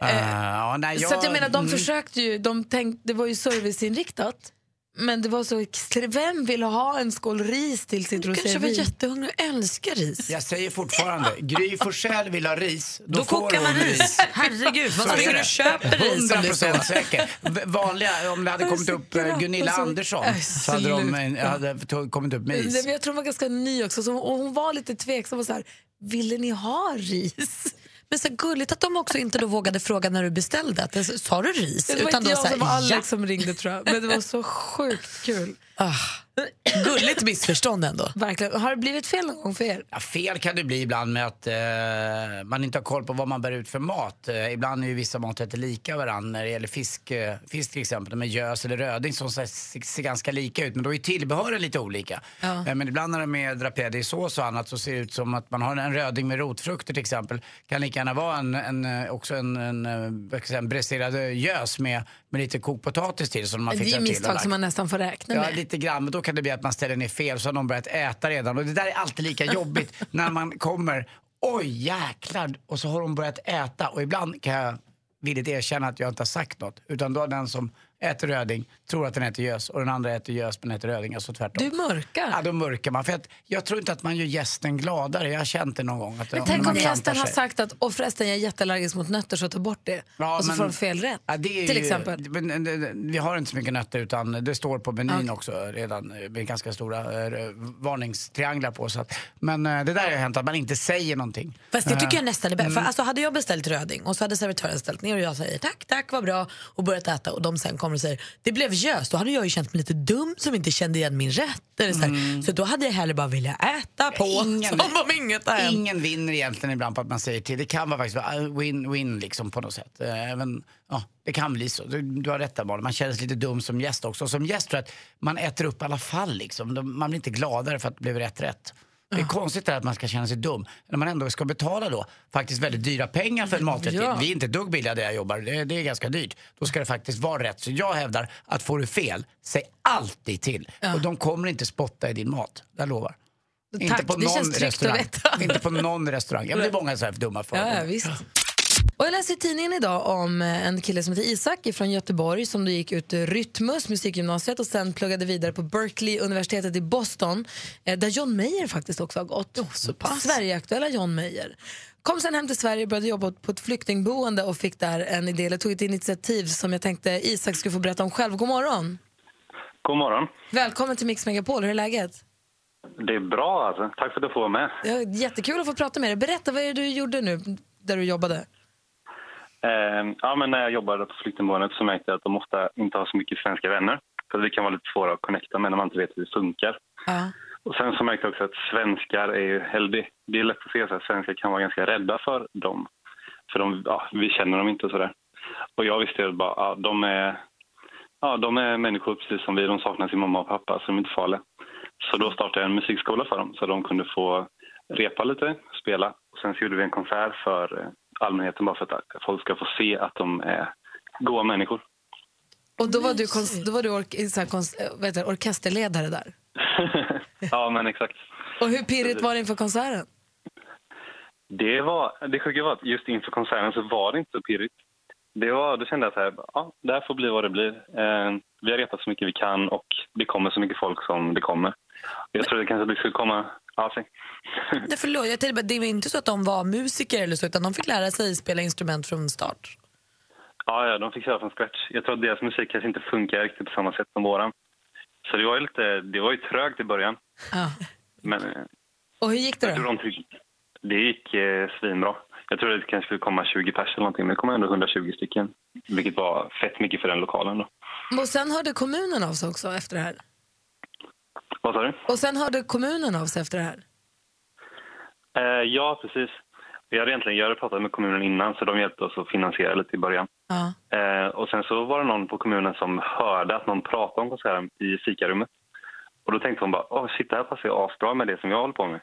Eh, ja, nej, Så att jag menar, de mm. försökte ju, de tänkte, det var ju serviceinriktat. Men det var så vem vill ha en skål ris till sitt Du kanske var rosévin? jättehungrig och älskar ris. Jag säger fortfarande, Gry Forssell vill ha ris, då, Då får kokar man ris. Herregud, vad Så är springer och köper ris om det är så? 100% säker. V- Vanliga, om det hade kommit upp eh, Gunilla Alltså, Andersson så hade de hade kommit upp med Nej, is. Jag tror hon var ganska ny också, så hon, och hon var lite tveksam och så här, ville ni ha ris? Men så gulligt att de också inte då vågade fråga när du beställde. Att, det- sa du ris? Det var Utan inte då jag så här, som var Alex ja. som ringde tror jag, men det var så sjukt kul. Ah, gulligt missförstånd ändå. Verkligen. Har det blivit fel någon gång för er? Ja, fel kan det bli ibland med att eh, man inte har koll på vad man bär ut för mat. Eh, ibland är ju vissa maträtter lika varandra. När det gäller fisk, eh, fisk till exempel med gös eller röding som ser, ser ganska lika ut. Men då är tillbehören lite olika. Ja. Eh, men ibland när de är draperade i sås och annat så ser det ut som att man har en röding med rotfrukter till exempel. Kan lika gärna vara en, en, eh, också en, en, eh, en bräserad eh, gös med, med lite kokpotatis till. Som man Det är misstag som man nästan får räkna Ja, med. Lite grann. Men då kan det bli att man ställer ner fel så har någon börjat äta redan. Och det där är alltid lika jobbigt när man kommer. Oj, jäklar! Och så har de börjat äta. Och ibland kan jag villigt erkänna att jag inte har sagt något. Utan då har den som äter röding, tror att den äter gös och den andra äter gös men äter röding, alltså tvärtom. Du mörkar? Ja, då mörkar man. För att jag tror inte att man gör gästen gladare. Jag har känt det någon gång. Att Men tänk om gästen har sagt att och förresten jag är jätteallergisk mot nötter så ta bort det. Ja, och så men- får de fel rätt. Ja, det är till ju- exempel. Men, eh, det- vi har inte så mycket nötter utan det står på menyn också redan eh, med ganska stora eh, varningstrianglar på. Så att, men eh, det där har hänt att man inte säger någonting. Fast det tycker jag Eh, nästan är bättre. För mm. alltså, hade jag beställt röding och så hade servitören ställt ner och jag säger tack, tack, vad bra och börjat äta och de sen kommer och säger det blev gös, då hade jag ju känt mig lite dum som inte kände igen min rätt. Eller så, här. så då hade jag hellre bara velat äta på Ingen, som om inget har ingen vinner egentligen ibland på att man säger till. Det kan vara faktiskt win-win liksom på något sätt. Eh, Även, ja, det kan bli så. Du, du har rätt där. Man känner sig lite dum som gäst också. Och som gäst tror jag att man äter upp i alla fall liksom. Man blir inte gladare för att det blev rätt rätt. Det är konstigt det att man ska känna sig dum när man ändå ska betala då faktiskt väldigt dyra pengar för en maträtt. Ja. Vi är inte dugg billiga där jag jobbar, det, det är ganska dyrt. Då ska det faktiskt vara rätt. Så jag hävdar att får du fel, säg alltid till. Och de kommer inte spotta i din mat, jag lovar. Tack, Inte på det någon restaurang. Inte på någon restaurang. Jag blir många så här dumma för. Ja, ja, visst. Och jag läste i tidningen idag om eh, en kille som heter Isak från Göteborg som då gick ut Rytmus, musikgymnasiet och sen pluggade vidare på Berkeley universitetet i Boston eh, där John Mayer faktiskt också har gått. Sverigeaktuella John Mayer. Kom sen hem till Sverige, började jobba på ett flyktingboende och fick där en idé, eller tog ett initiativ som jag tänkte Isak skulle få berätta om själv. God morgon! God morgon. Välkommen till Mix Megapol, hur är läget? Det är bra alltså. Tack för att du får vara med. Ja, jättekul att få prata med dig. Berätta, vad är det du gjorde nu där du jobbade? Eh, ja, men när jag jobbade på flyktingboendet så märkte jag att de ofta inte har så mycket svenska vänner. För det kan vara lite svårt att connecta med när man inte vet hur det funkar. Ja. Och sen så märkte jag också att svenskar är ju, eller det, är lätt att se att svenskar kan vara ganska rädda för dem. För de, ja, vi känner dem inte och sådär. Och jag visste ju bara, ja, de är, ja, de är människor precis som vi, de saknar sin mamma och pappa så de är inte farliga. Så då startade jag en musikskola för dem så de kunde få repa lite, spela. Och sen så gjorde vi en konsert för eh, allmänheten bara för att folk ska få se att de är goa människor. Och då var du, då var du ork- så här, eh, orkesterledare där. ja, men exakt. Och hur pirrigt var det inför konserten? Det, var, det sjuka var att just inför konserten så var det inte så pirrigt. Det var, då kände jag så här, ja, det här får bli vad det blir. Eh, vi har repat så mycket vi kan och det kommer så mycket folk som det kommer. Jag tror det kanske det skulle komma av sig. Nej, förlåt, jag tänkte det var inte så att de var musiker eller så, utan de fick lära sig spela instrument från start. Ja, ja, de fick köra från scratch. Jag tror att deras musik kanske inte funkar riktigt på samma sätt som våran. Så det var ju lite, det var ju trögt i början. Ja. Men Och hur gick det då? de tyck- det gick eh, svinbra. Jag tror att det kanske skulle komma 20 pers eller någonting, men det kom ändå 120 stycken. Vilket var fett mycket för den lokalen då. Och sen hörde kommunen av sig också efter det här. Vad sa du? Och sen hörde kommunen av sig efter det här. Eh, ja, precis. Vi hade egentligen, jag hade pratat med kommunen innan så de hjälpte oss att finansiera lite i början. Ja. Eh, och sen så var det någon på kommunen som hörde att någon pratade om konserten i fikarummet. Och då tänkte hon bara, åh shit det här passar ju asbra med det som jag håller på med.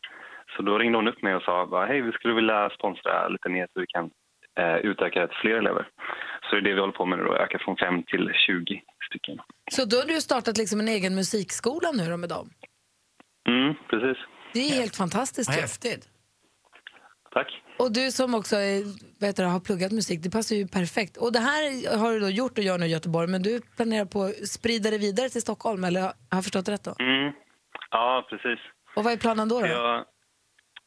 Så då ringde hon upp mig och sa, hej vi skulle vilja sponsra lite mer så vi kan eh, utöka det till fler elever. Så det är det vi håller på med nu då, öka från 5 till 20 stycken. Så då har du startat liksom en egen musikskola nu då med dem. Mm, precis. Det är helt fantastiskt. Ju. häftigt. Tack. Och du som också heter det, har pluggat musik, det passar ju perfekt. Och det här har du då gjort och gör nu i Göteborg, men du planerar på att sprida det vidare till Stockholm, eller har jag förstått rätt då? Mm. Ja, precis. Och vad är planen då? då? Jag,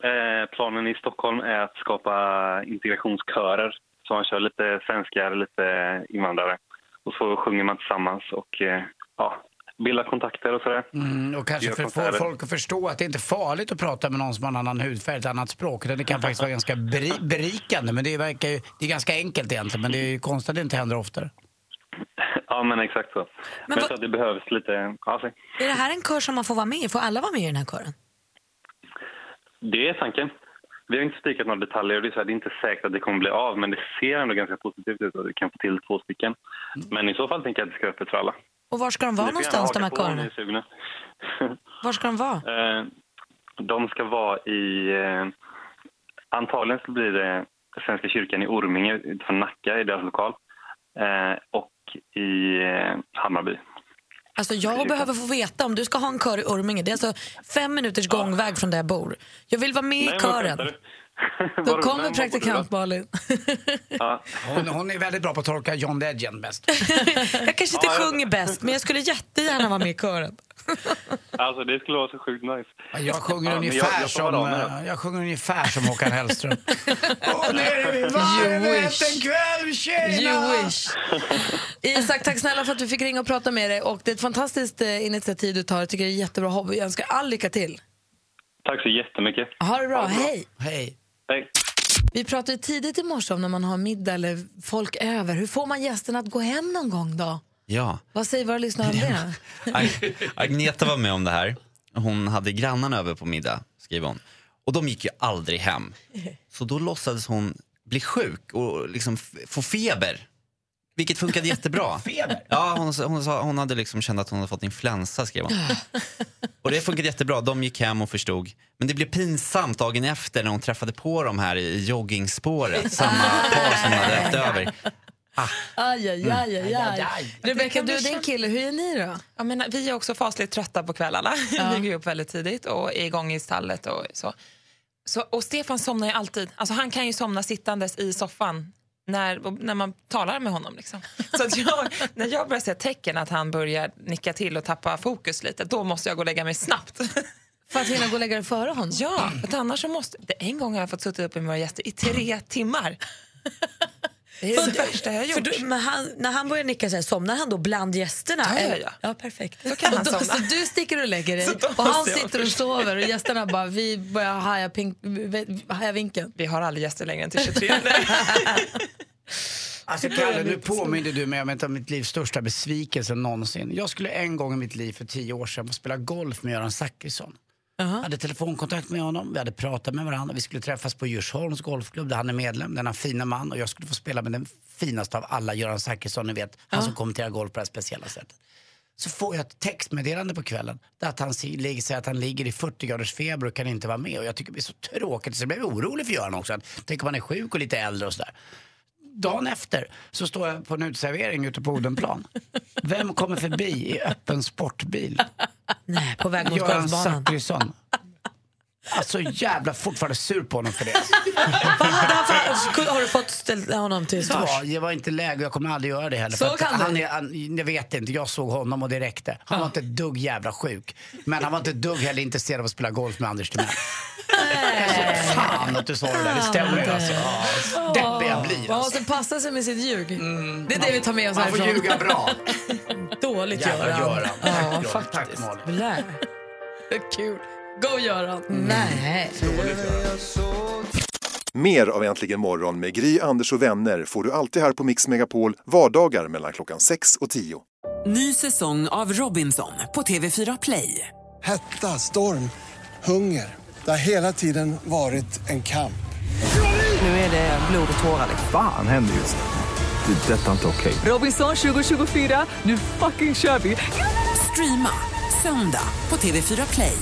eh, planen i Stockholm är att skapa integrationskörer. Så man kör lite svenskar, lite invandrare. Och så sjunger man tillsammans och eh, ja, bildar kontakter och sådär. Mm, och kanske för, få folk att förstå att det inte är farligt att prata med någon som har en annan hudfärg, ett annat språk. Det kan faktiskt vara ganska beri berikande. Men det, verkar ju, det är ganska enkelt egentligen, men det är ju konstigt att det inte händer oftare. Ja, men exakt så. Men, jag tror att det behövs lite... Ja, säg. Är det här en kör som man får vara med i? Får alla vara med i den här kören? det är tanken. Vi har inte spikat några detaljer och det är, så här, det är inte säkert att det kommer bli av men det ser ändå ganska positivt ut att vi kan få till två stycken. Men i så fall tänker jag att det ska vara öppet för alla. Och var ska de vara någonstans, de här sugna. Var ska de vara? Eh, de ska vara i... Eh, antagligen så blir det Svenska kyrkan i Orminge utanför Nacka i deras lokal. Eh, och i Hammarby. Alltså jag behöver få veta om du ska ha en kör i Orminge. Det är alltså fem minuters gångväg från där jag bor. Jag vill vara med i Nej, vad kören. Då kommer praktikant Malin. Ja. Hon, hon är väldigt bra på att tolka John Legend bäst. Jag kanske inte Ja, jag- sjunger bäst, men jag skulle jättegärna vara med i kören. Alltså det skulle vara så sjukt nice. Jag sjunger, Ja, ungefär, jag, jag som, eh, jag sjunger ungefär som Håkan Hellström. Och nere vid varvet en kväll, tjena! You wish. Isak, tack snälla för att vi fick ringa och prata med dig. Och det är ett fantastiskt eh, initiativ du tar. Jag tycker det är jättebra hobby. Jag önskar all lycka till. Tack så jättemycket. Ha det bra. Hej! Hej. Hej. Vi pratade ju tidigt i morse om när man har middag eller folk över. Hur får man gästerna att gå hem någon gång då? Ja. Vad säger våra lyssnare om det? Ag- Agneta var med om det här. Hon hade grannarna över på middag, skriver hon. Och de gick ju aldrig hem. Så då låtsades hon bli sjuk och liksom få feber. Vilket funkade jättebra. feber? Ja, hon, hon, sa, hon hade liksom känt att hon hade fått influensa, skrev hon. Och det funkade jättebra. De gick hem och förstod. Men det blev pinsamt dagen efter när hon träffade på dem här i joggingspåret. Samma par som hade ätit över. Aj, aj, aj, aj, aj. Rebecka, du och din kille, hur gör ni då? Jag menar, vi är också fasligt trötta på kvällarna. Vi går upp väldigt tidigt och är igång i stallet och så. så och Stefan somnar ju alltid. Alltså, han kan ju somna sittandes i soffan när, när man talar med honom. Liksom. Så att jag, när jag börjar se tecken att han börjar nicka till och tappa fokus lite, då måste jag gå och lägga mig snabbt. För att hinna gå och lägga dig före honom? Ja, för annars så måste... En gång har jag fått sitta uppe med våra gäster i tre timmar. Det är det värsta jag har För gjort. du, men han, när han börjar nicka, så här, somnar han då bland gästerna? Ja, ja, ja. ja perfekt. Då kan han då, somna. så du sticker och lägger dig och han sitter och sover och gästerna bara, vi börjar haja, pink, haja vinkeln. Vi har aldrig gäster längre än till 23. Alltså Kalle, nu påminner du mig om ett av mitt livs största besvikelser någonsin. Jag skulle en gång i mitt liv för tio år sedan få spela golf med Göran Zachrisson. Jag hade telefonkontakt med honom, vi hade pratat med varandra. Vi skulle träffas på Djursholms golfklubb där han är medlem, denna fina man. Och jag skulle få spela med den finaste av alla, Göran Zachrisson, ni vet. Han som kommenterar golf på det här speciella sättet. Så får jag ett textmeddelande på kvällen där att han säger att han ligger i 40 graders feber och kan inte vara med. Och jag tycker det är så tråkigt, så jag blev orolig för Göran också. Att, tänk om han är sjuk och lite äldre och sådär. Dagen efter så står jag på en uteservering ute på Odenplan. Vem kommer förbi i öppen sportbil? Nej, på väg mot Göran golfbanan. Zachrisson. Alltså jävla fortfarande sur på honom för det. Har du fått ställa honom till svars? vad, Det var inte läge, jag kommer aldrig göra det heller. För att han är, han, jag vet inte, jag såg honom och det räckte. Han var inte ett dugg jävla sjuk. Men han var inte ett dugg heller intresserad av att spela golf med Anders Timell. Alltså, fan att du sa det där, det stämmer ju alltså. Ja, Deppig jag blir Man alltså. måste passa sig med sitt ljug. Det är det vi tar med oss Man får härifrån. ljuga bra. Dåligt Jävla Göran. Göran. Tack, Ja, Göran. faktiskt. Tack Malin. Blä. Kul. Go Göran. Nej. Mer av Äntligen morgon med Gry, Anders och vänner får du alltid här på Mix Megapol vardagar mellan klockan 6 och 10. Ny säsong av Robinson på TV4 Play. Hetta, storm, hunger. Det har hela tiden varit en kamp. Nu är det blod och tårar. liksom. Fan händer just nu. Det. är Detta inte okej. Robinson 2024, nu fucking kör vi! Streama söndag på TV4 Play.